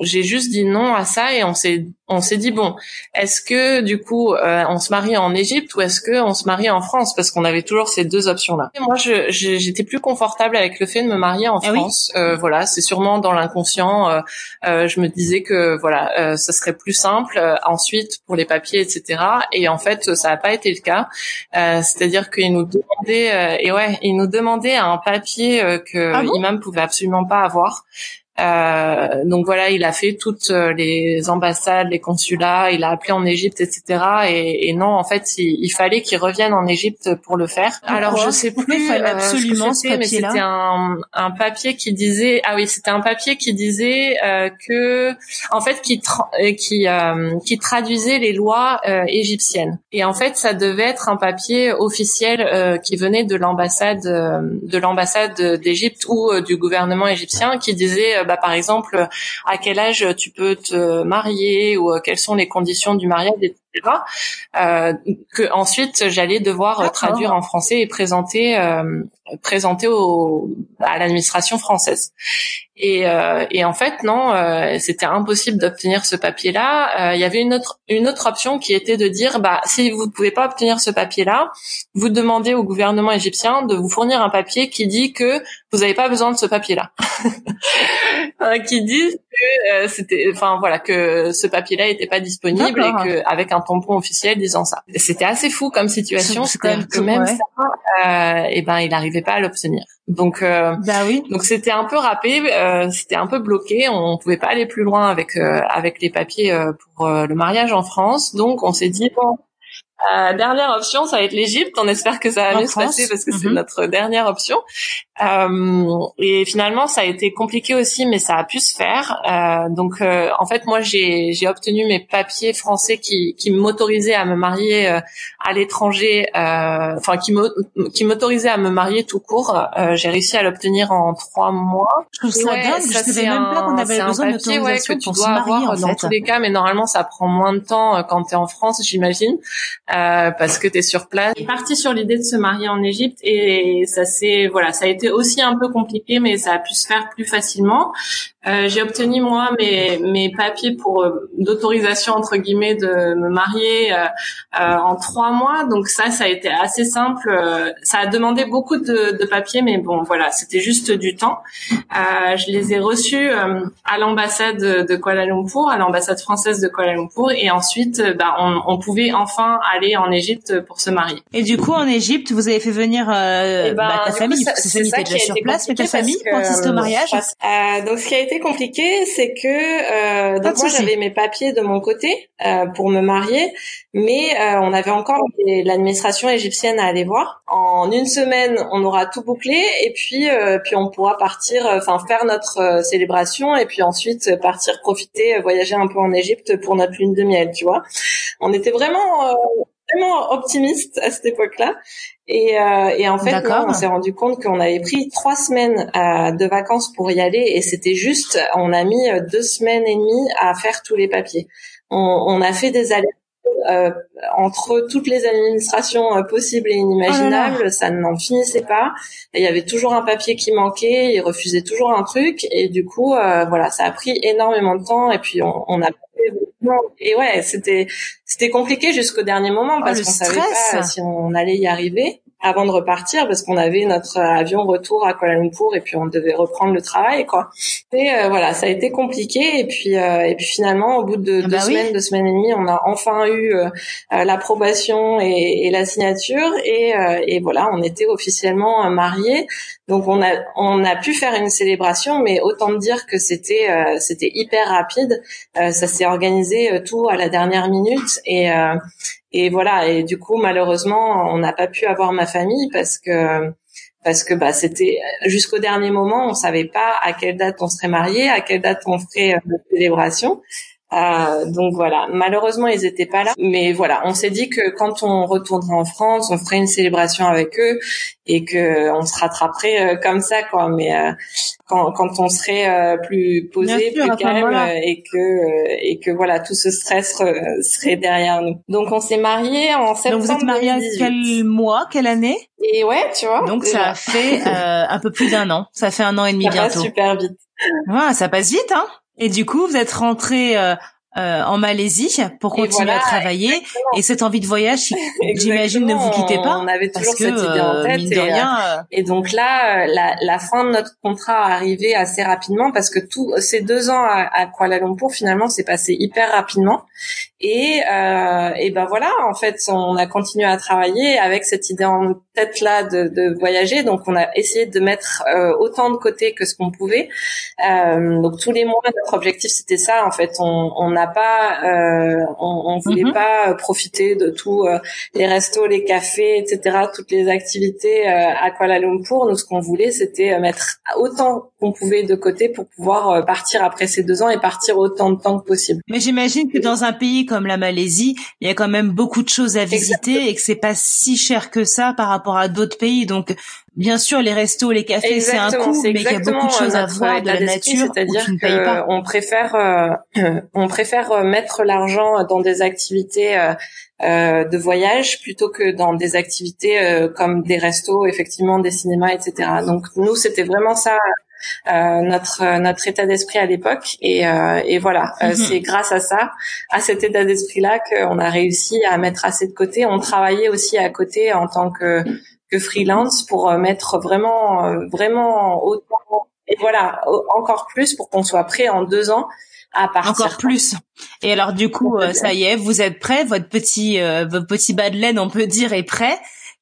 [SPEAKER 4] j'ai juste dit non à ça et on s'est on s'est dit bon, est-ce que du coup on se marie en Égypte ou est-ce que on se marie en France? Parce qu'on avait toujours ces deux options là. moi, j'étais plus confortable avec le fait de me marier en ah France. Voilà, c'est sûrement dans l'inconscient. je me disais que voilà euh, ce serait plus simple euh, ensuite pour les papiers, etc. Et en fait, ça n'a pas été le cas. Euh, c'est-à-dire qu'il nous demandait, et ouais, il nous demandait un papier que ah l'imam pouvait absolument pas avoir. Euh, donc voilà, il a fait toutes les ambassades, les consulats, il a appelé en Égypte, etc. Et, et non, en fait, il, il fallait qu'il revienne en Égypte pour le faire. Alors je sais plus
[SPEAKER 5] il absolument
[SPEAKER 4] ce, mais c'était un, un, papier qui disait, ah oui, c'était un papier qui disait que, en fait, qui qui qui traduisait les lois égyptiennes. Et en fait, ça devait être un papier officiel qui venait de l'ambassade de l'ambassade d'Égypte ou du gouvernement égyptien qui disait bah, par exemple à quel âge tu peux te marier ou quelles sont les conditions du mariage. Euh, que ensuite j'allais devoir traduire en français et présenter euh, présenter au, à l'administration française. Et, euh, et, en fait, non, euh, c'était impossible d'obtenir ce papier-là. Euh, il y avait une autre une autre option qui était de dire, bah, si vous ne pouvez pas obtenir ce papier-là, vous demandez au gouvernement égyptien de vous fournir un papier qui dit que vous n'avez pas besoin de ce papier-là, qui dit que c'était, enfin voilà, que ce papier-là n'était pas disponible et que avec un tampon officiel disant ça. C'était assez fou comme situation, c'est même que même ça, et ben il arrivait pas à l'obtenir. Donc, euh,
[SPEAKER 5] bah oui.
[SPEAKER 4] Donc c'était un peu râpé, euh, c'était un peu bloqué. On pouvait pas aller plus loin avec euh, avec les papiers pour le mariage en France. Donc on s'est dit bon, euh, dernière option, ça va être l'Égypte. On espère que ça va mieux se passer parce que c'est mhm. notre dernière option. Euh, et finalement, ça a été compliqué aussi, mais ça a pu se faire. Euh, donc, euh, en fait, moi, j'ai, obtenu mes papiers français qui, qui m'autorisaient à me marier euh, à l'étranger, enfin, qui, qui m'autorisaient à me marier tout court. j'ai réussi à l'obtenir en trois mois.
[SPEAKER 5] Je trouve ça dingue. je savais même pas qu'on avait besoin d'autorisation ouais, que tu dois avoir
[SPEAKER 4] dans tous les cas, mais normalement, ça prend moins de temps quand tu es en France, j'imagine. Euh, parce que tu es sur place. Il est parti sur l'idée de se marier en Égypte et ça s'est voilà, ça a été aussi un peu compliqué mais ça a pu se faire plus facilement. Euh, j'ai obtenu moi mes mes papiers pour euh, d'autorisation entre guillemets de me marier euh, euh, en trois mois. Donc ça ça a été assez simple. Ça a demandé beaucoup de, de papiers mais bon voilà c'était juste du temps. Je les ai reçus à l'ambassade de Kuala Lumpur à l'ambassade française de Kuala Lumpur. Et ensuite bah, on, on, pouvait enfin aller en Égypte pour se marier.
[SPEAKER 5] Et du coup en Égypte vous avez fait venir eh ben, bah, ta famille parce que c'est famille déjà sur place mais ta famille pour assister au mariage
[SPEAKER 4] donc ce qui a été compliqué, c'est que euh, donc moi j'avais mes papiers de mon côté euh, pour me marier, mais euh, on avait encore l'administration égyptienne à aller voir. En une semaine, on aura tout bouclé et puis euh, puis on pourra partir, enfin faire notre célébration et puis ensuite partir profiter, voyager un peu en Égypte pour notre lune de miel, tu vois. On était vraiment vraiment optimiste à cette époque-là. Et, euh, et en fait, on s'est rendu compte qu'on avait pris trois semaines euh, de vacances pour y aller et c'était juste, on a mis euh, deux semaines et demie à faire tous les papiers. On, on a fait des allers euh, entre toutes les administrations euh, possibles et inimaginables, oh ça n'en finissait pas. Il y avait toujours un papier qui manquait, ils refusaient toujours un truc, et du coup, euh, voilà, ça a pris énormément de temps. Et puis on, on a et ouais, c'était c'était compliqué jusqu'au dernier moment oh, parce qu'on savait pas si on allait y arriver avant de repartir parce qu'on avait notre avion retour à Kuala Lumpur et puis on devait reprendre le travail quoi. Et euh, voilà, ça a été compliqué et puis euh, et puis finalement au bout de ah deux bah semaines, deux semaines et demie, on a enfin eu euh, l'approbation et, et, la signature et, et voilà, on était officiellement mariés. Donc on a on a pu faire une célébration, mais autant dire que c'était c'était hyper rapide. ça s'est organisé tout à la dernière minute et et voilà. Et du coup, malheureusement, on n'a pas pu avoir ma famille parce que parce que bah c'était jusqu'au dernier moment, on savait pas à quelle date on serait marié, à quelle date on ferait euh, notre célébration. Euh, donc voilà, malheureusement ils étaient pas là, mais voilà, on s'est dit que quand on retournera en France, on ferait une célébration avec eux et que on se rattraperait euh, comme ça quoi. Mais euh, quand, quand on serait euh, plus posé, plus calme et que et que voilà tout ce stress serait derrière nous. Donc on s'est mariés en septembre.
[SPEAKER 5] Donc vous êtes mariés quel mois, quelle année?
[SPEAKER 4] Et ouais, tu vois.
[SPEAKER 5] Donc ça fait un peu plus d'un an. Ça fait un an et demi bientôt.
[SPEAKER 4] Ça passe super vite.
[SPEAKER 5] Ouais, ça passe vite, hein et du coup, vous êtes rentré euh, euh, en Malaisie pour continuer à travailler. Et cette envie de voyage, j'imagine, ne vous quittez pas.
[SPEAKER 4] On avait toujours cette idée en euh, tête. Et, rien, et, donc là, la, la, fin de notre contrat est arrivée assez rapidement parce que tous ces deux ans à, à Kuala Lumpur, finalement, s'est passé hyper rapidement. Et, euh, et ben voilà, en fait, on a continué à travailler avec cette idée en tête là de, de voyager. Donc, on a essayé de mettre euh, autant de côté que ce qu'on pouvait. Euh, donc, tous les mois, notre objectif c'était ça. En fait, on n'a pas, euh, on, on, voulait mhm. pas profiter de tous euh, les restos, les cafés, etc., toutes les activités à Kuala Lumpur. Nous, ce qu'on voulait, c'était mettre autant qu'on pouvait de côté pour pouvoir partir après ces deux ans et partir autant de temps que possible.
[SPEAKER 5] Mais j'imagine que dans un pays comme la Malaisie, il y a quand même beaucoup de choses à visiter et que c'est pas si cher que ça par rapport à d'autres pays. Donc, bien sûr, les restos, les cafés, c'est un coût, mais il y a beaucoup de choses à voir de la nature.
[SPEAKER 4] C'est-à-dire qu'on préfère, euh, on préfère euh, mettre l'argent dans des activités euh, euh, de voyage plutôt que dans des activités euh, comme des restos, effectivement, des cinémas, etc. Donc nous, c'était vraiment ça euh, notre notre état d'esprit à l'époque et, euh, et voilà euh, mhm. c'est grâce à ça à cet état d'esprit là qu'on a réussi à mettre assez de côté on travaillait aussi à côté en tant que que freelance pour mettre vraiment vraiment autant et voilà encore plus pour qu'on soit prêt en deux ans à partir.
[SPEAKER 5] Encore plus. Et alors du coup, ça y est, vous êtes prêt, votre petit votre petit bas de laine, on peut dire, est prêt.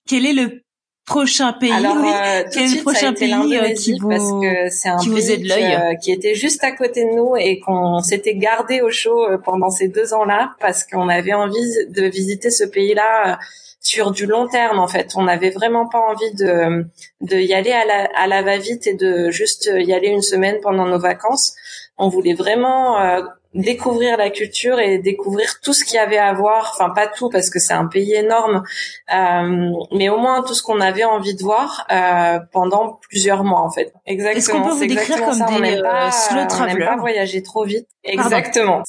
[SPEAKER 5] Quel est le prochain pays
[SPEAKER 4] Alors, euh, Quel le prochain pays euh, qui vous parce que c'est un qui pays qui, euh, qui, était juste à côté de nous et qu'on s'était gardé au chaud euh, pendant ces deux ans-là parce qu'on avait envie de visiter ce pays-là sur du long terme en fait. On n'avait vraiment pas envie de de y aller à la, à la va-vite et de juste y aller une semaine pendant nos vacances. On voulait vraiment découvrir la culture et découvrir tout ce qu'il y avait à voir. Enfin, pas tout parce que c'est un pays énorme, euh, mais au moins tout ce qu'on avait envie de voir euh, pendant plusieurs mois en fait.
[SPEAKER 5] Exactement. Est-ce qu'on peut vous décrire comme ça. des pas, slow travelers
[SPEAKER 4] On n'aime pas voyager trop vite. Exactement.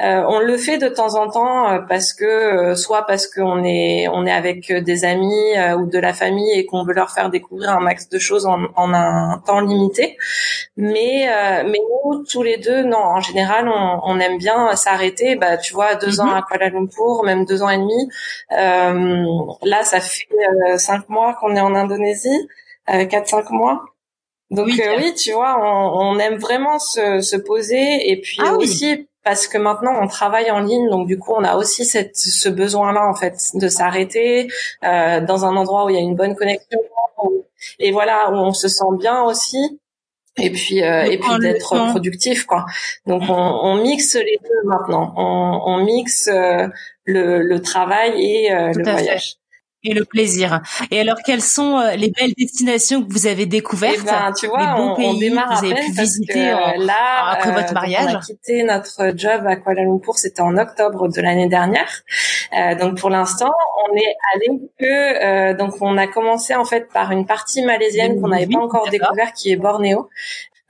[SPEAKER 4] Euh, on le fait de temps en temps euh, parce que euh, soit parce qu'on est on est avec des amis ou de la famille et qu'on veut leur faire découvrir un max de choses en, en un temps limité. Mais mais nous tous les deux non en général on, on aime bien s'arrêter. Bah tu vois deux ans mhm. à Kuala Lumpur même deux ans et demi. là ça fait cinq mois qu'on est en Indonésie quatre cinq mois. Donc oui, oui, tu vois, on, on, aime vraiment se, se poser et puis ah aussi parce que maintenant on travaille en ligne, donc du coup on a aussi cette, ce besoin-là en fait de s'arrêter euh, dans un endroit où il y a une bonne connexion et voilà où on se sent bien aussi et puis euh, et puis d'être productif quoi. Donc on, on, mixe les deux maintenant, on, on mixe euh, le, le, travail et euh, le voyage
[SPEAKER 5] et le plaisir. Et alors, quelles sont euh, les belles destinations que vous avez découvertes?
[SPEAKER 4] eh ben, tu vois, les bons pays on démarre que vous avez pu visiter là,
[SPEAKER 5] après votre mariage
[SPEAKER 4] On a quitté notre job à Kuala Lumpur, c'était en octobre de l'année dernière. Euh, donc pour l'instant, on est allé que euh, donc on a commencé en fait par une partie malaisienne qu'on n'avait pas encore découvert, qui est Bornéo.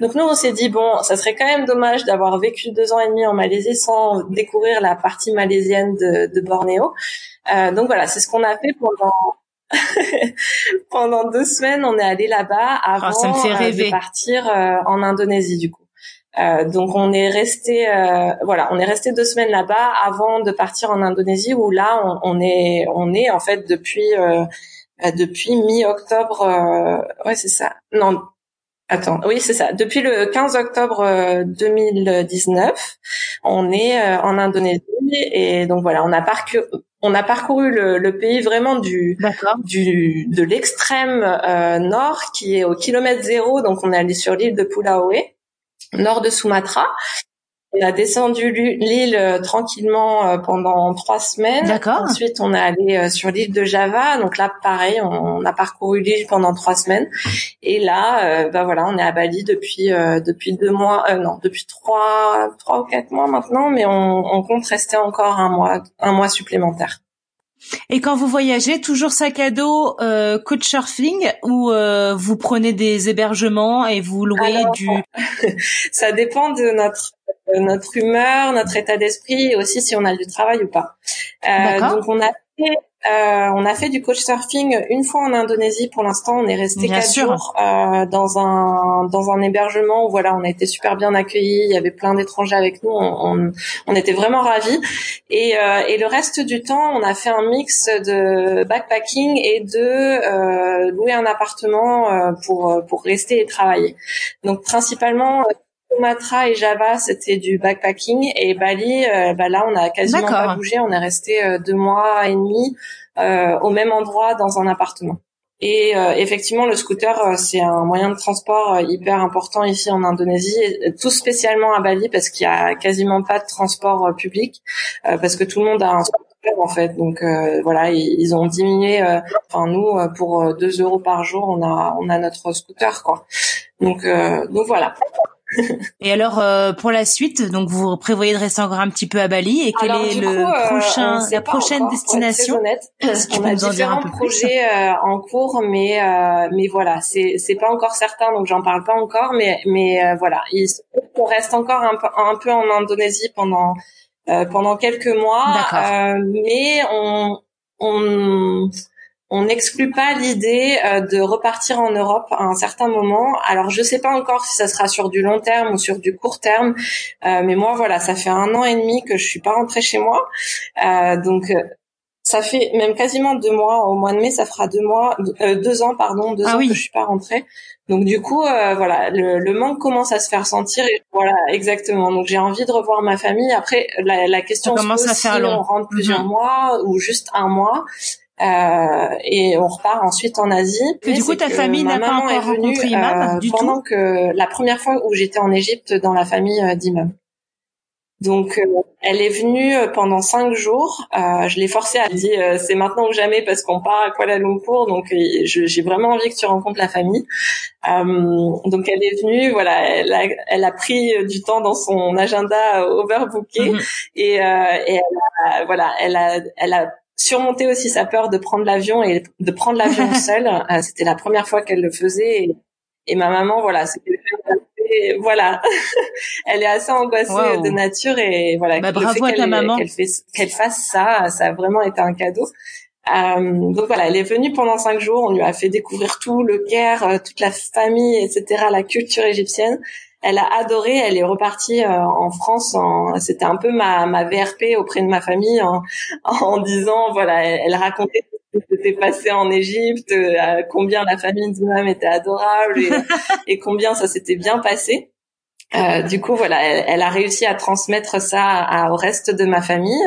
[SPEAKER 4] Donc nous, on s'est dit bon, ça serait quand même dommage d'avoir vécu deux ans et demi en Malaisie sans découvrir la partie malaisienne de, de Bornéo. Euh, donc voilà, c'est ce qu'on a fait pendant pendant deux semaines. On est allé là-bas ah, avant euh, de partir euh, en Indonésie du coup. Euh, donc on est resté euh, voilà on est resté deux semaines là-bas avant de partir en Indonésie où là on, on est on est en fait depuis euh, depuis mi-octobre ouais c'est ça non Attends, oui, c'est ça. Depuis le 15 octobre 2019, on est en Indonésie et donc voilà, on a parcouru, on a parcouru le, pays vraiment du, du de l'extrême euh, nord qui est au kilomètre zéro. Donc on est allé sur l'île de Pulaoe, nord de Sumatra. On a descendu l'île euh, tranquillement euh, pendant trois semaines.
[SPEAKER 5] D'accord.
[SPEAKER 4] Ensuite, on est allé sur l'île de Java. Donc là, pareil, on, a parcouru l'île pendant trois semaines. Et là, bah voilà, on est à Bali depuis depuis deux mois, non, depuis trois trois ou quatre mois maintenant, mais on, on compte rester encore un mois un mois supplémentaire.
[SPEAKER 5] Et quand vous voyagez, toujours sac à dos, euh, surfing ou euh, vous prenez des hébergements et vous louez du
[SPEAKER 4] Ça dépend de notre notre humeur, notre état d'esprit et aussi si on a du travail ou pas. Euh, donc on a fait euh, on a fait du coach surfing une fois en Indonésie. Pour l'instant, on est resté quatre jours euh, dans un dans un hébergement où voilà, on a été super bien accueillis. Il y avait plein d'étrangers avec nous. On, on, était vraiment ravis. Et, euh, et le reste du temps, on a fait un mix de backpacking et de euh, louer un appartement euh, pour pour rester et travailler. Donc principalement Sumatra et Java, c'était du backpacking. Et Bali, bah là, on a quasiment pas bougé. On est resté deux mois et demi au même endroit dans un appartement. Et euh, effectivement, le scooter, euh, c'est un moyen de transport euh, hyper important ici en Indonésie, tout spécialement à Bali parce qu'il y a quasiment pas de transport public, parce que tout le monde a un scooter en fait. Donc voilà, ils, ont diminué. Enfin nous, pour 2 euros par jour, on a on a notre scooter quoi. Donc donc voilà.
[SPEAKER 3] et alors euh, pour la suite, donc vous prévoyez de rester encore un petit peu à Bali et quel est le euh, prochain, la prochaine destination
[SPEAKER 4] honnête. On a différents projets euh, en cours, mais mais voilà, c'est c'est pas encore certain, donc j'en parle pas encore, mais mais voilà, il, on reste encore un peu un peu en Indonésie pendant pendant quelques mois, mais on on on n'exclut pas l'idée euh, de repartir en Europe à un certain moment. Alors je sais pas encore si ça sera sur du long terme ou sur du court terme, euh, mais moi voilà, ça fait un an et demi que je suis pas rentrée chez moi, euh, donc ça fait même quasiment deux mois. Au mois de mai, ça fera deux mois, deux ans pardon, deux ah ans que je suis pas rentrée. Donc du coup, voilà, le, manque commence à se faire sentir. Et voilà, exactement. Donc j'ai envie de revoir ma famille. Après, la, question se pose si on rentre plusieurs mhm. mois ou juste un mois. Euh, et on repart ensuite en Asie.
[SPEAKER 3] Et du coup, ta famille n'a pas encore rencontré Imam euh, du
[SPEAKER 4] pendant que la première fois où j'étais en Égypte dans la famille euh, d'Imam. Donc, elle est venue pendant cinq jours. je l'ai forcée à dire c'est maintenant ou jamais parce qu'on part à Kuala Lumpur. Donc, j'ai vraiment envie que tu rencontres la famille. donc, elle est venue. Voilà, elle a, elle a, pris du temps dans son agenda overbooké mhm. et, et elle a, voilà, elle a, elle a surmonter aussi sa peur de prendre l'avion et de prendre l'avion seule. Euh, c'était la première fois qu'elle le faisait et, et ma maman, voilà, c'était voilà, elle est assez angoissée de nature et voilà.
[SPEAKER 3] Bah, bravo à ta maman.
[SPEAKER 4] Qu'elle fasse ça, ça a vraiment été un cadeau. Euh, donc voilà, elle est venue pendant cinq jours. On lui a fait découvrir tout le Caire, euh, toute la famille, etc., la culture égyptienne elle a adoré. Elle est repartie euh, en France. C'était un peu ma, ma VRP auprès de ma famille en, en disant voilà, elle, racontait ce qui s'était passé en Égypte, euh, combien la famille d'imam était adorable et, et combien ça s'était bien passé. Euh, du coup, voilà, elle, a réussi à transmettre ça au reste de ma famille.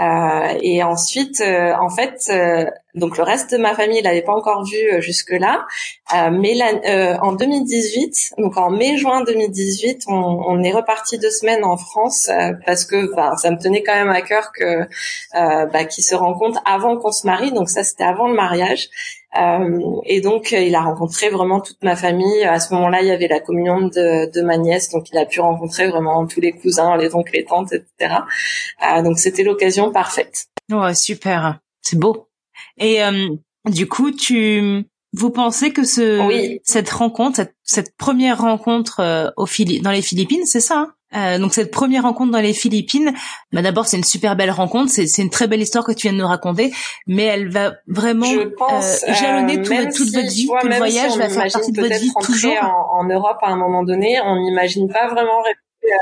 [SPEAKER 4] Euh, et ensuite, euh, en fait, donc le reste de ma famille l'avait pas encore vu jusque-là. mais en 2018, donc en mai-juin 2018, on, est reparti deux semaines en France parce que ça me tenait quand même à cœur que bah, qu'ils se rencontrent avant qu'on se marie. Donc ça, c'était avant le mariage. Euh, et donc, euh, il a rencontré vraiment toute ma famille. À ce moment-là, il y avait la communion de, de ma nièce, donc il a pu rencontrer vraiment tous les cousins, les oncles, les tantes, etc. Euh, donc, c'était l'occasion parfaite.
[SPEAKER 3] Ouais, super, c'est beau. Et du coup, tu vous pensez que ce oui. cette rencontre, cette, cette première rencontre au dans les Philippines, c'est ça hein? Euh, donc cette première rencontre dans les Philippines, bah d'abord c'est une super belle rencontre, c'est une très belle histoire que tu viens de nous raconter, mais elle va vraiment euh, jalonner euh, toute votre vie, tout le voyage va faire partie de votre vie toujours.
[SPEAKER 4] En, en, Europe à un moment donné, on n'imagine pas vraiment rester,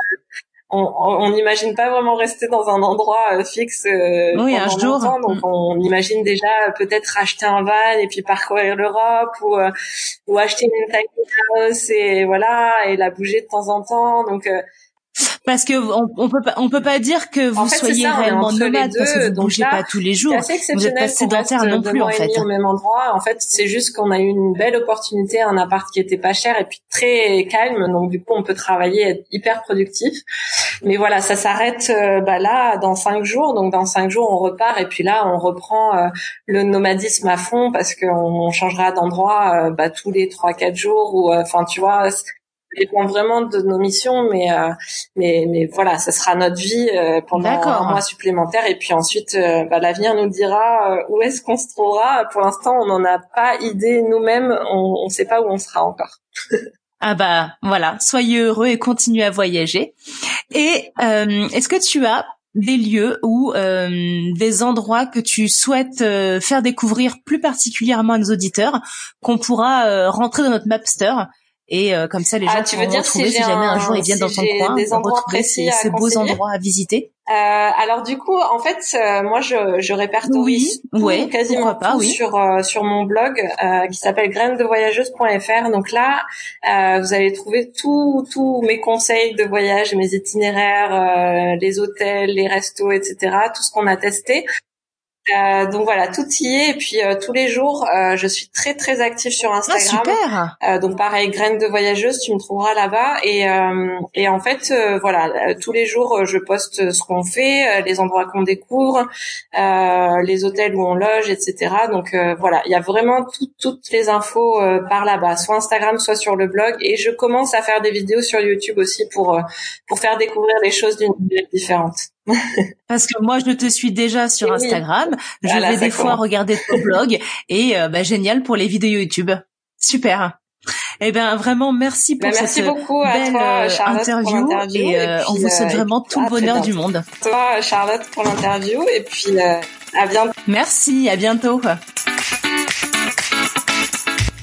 [SPEAKER 4] on n'imagine pas vraiment rester dans un endroit fixe oui, pendant un jour. longtemps, donc mm. on imagine déjà peut-être acheter un van et puis parcourir l'Europe ou ou acheter une tiny house et voilà et la bouger de temps en temps, donc
[SPEAKER 3] parce que on, on, peut pas on peut pas dire que vous soyez réellement nomade parce que vous bougez pas tous les jours. Vous êtes pas sédentaire non plus en fait.
[SPEAKER 4] Au même endroit, en fait, c'est juste qu'on a eu une belle opportunité, un appart qui était pas cher et puis très calme, donc du coup on peut travailler, être hyper productif. Mais voilà, ça s'arrête euh, bah là dans cinq jours, donc dans cinq jours on repart et puis là on reprend euh, le nomadisme à fond parce qu'on changera d'endroit euh, bah, tous les trois quatre jours ou enfin tu vois dépend vraiment de nos missions, mais euh, mais mais voilà, ça sera notre vie euh, pendant un mois supplémentaire, et puis ensuite, euh, bah, l'avenir nous dira où est-ce qu'on se trouvera. Pour l'instant, on n'en a pas idée nous-mêmes, on ne sait pas où on sera encore.
[SPEAKER 3] ah bah voilà, soyez heureux et continuez à voyager. Et est-ce que tu as des lieux ou des endroits que tu souhaites faire découvrir plus particulièrement à nos auditeurs, qu'on pourra rentrer dans notre Mapster et euh, comme ça les ah, gens ah, tu veux dire retrouver si, jamais un, jour ils viennent dans ton coin, des retrouver ces, beaux endroits à visiter.
[SPEAKER 4] Euh, alors du coup, en fait, euh, moi, je, je répertorie
[SPEAKER 5] oui,
[SPEAKER 4] quasiment
[SPEAKER 5] pas,
[SPEAKER 4] tout sur euh, sur mon blog qui s'appelle grainesdevoyageuse.fr. Donc là, vous allez trouver tous tous mes conseils de voyage, mes itinéraires, les hôtels, les restos, etc. Tout ce qu'on a testé. Euh, donc voilà, tout y est. Et puis euh, tous les jours, euh, je suis très très active sur Instagram.
[SPEAKER 5] Ah,
[SPEAKER 4] super. donc pareil, graines de voyageuse, tu me trouveras là-bas. Et et en fait, voilà, tous les jours, je poste ce qu'on fait, les endroits qu'on découvre, les hôtels où on loge, etc. Donc voilà, il y a vraiment toutes les infos par là-bas, soit Instagram, soit sur le blog. Et je commence à faire des vidéos sur YouTube aussi pour pour faire découvrir les choses d'une manière différente.
[SPEAKER 5] Parce que moi, je te suis déjà sur Instagram. Je vais des fois regarder ton blog et euh, bah, génial pour les vidéos YouTube. Super. Eh ben vraiment merci pour
[SPEAKER 4] bah,
[SPEAKER 5] cette
[SPEAKER 4] beaucoup
[SPEAKER 5] belle
[SPEAKER 4] toi,
[SPEAKER 5] euh, interview, et, euh, on vous souhaite vraiment tout le bonheur du monde.
[SPEAKER 4] Toi Charlotte pour l'interview et puis à bientôt.
[SPEAKER 5] Merci, à bientôt.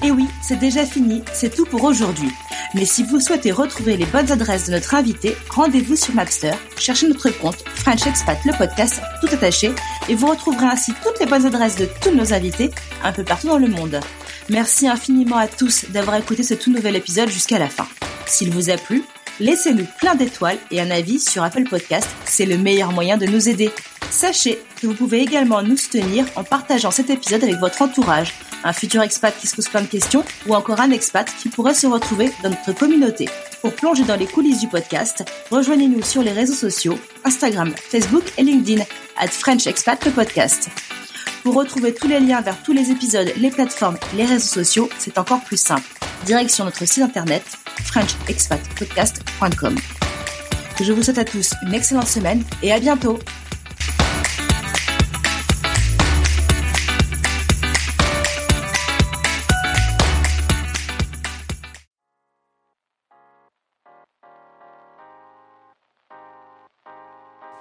[SPEAKER 3] Et oui, c'est déjà fini, c'est tout pour aujourd'hui. Mais si vous souhaitez retrouver les bonnes adresses de notre invité, rendez-vous sur Mapster, cherchez notre compte French Expat le podcast tout attaché et vous retrouverez ainsi toutes les bonnes adresses de tous nos invités un peu partout dans le monde. Merci infiniment à tous d'avoir écouté ce tout nouvel épisode jusqu'à la fin. S'il vous a plu, laissez-nous plein d'étoiles et un avis sur Apple Podcast, c'est le meilleur moyen de nous aider. Sachez que vous pouvez également nous soutenir en partageant cet épisode avec votre entourage, un futur expat qui se pose plein de questions ou encore un expat qui pourrait se retrouver dans notre communauté. Pour plonger dans les coulisses du podcast, rejoignez-nous sur les réseaux sociaux, Instagram, Facebook et LinkedIn, at French le podcast. Pour retrouver tous les liens vers tous les épisodes, les plateformes, les réseaux sociaux, c'est encore plus simple. Direction notre site internet frenchexpatpodcast.com. Je vous souhaite à tous une excellente semaine et à bientôt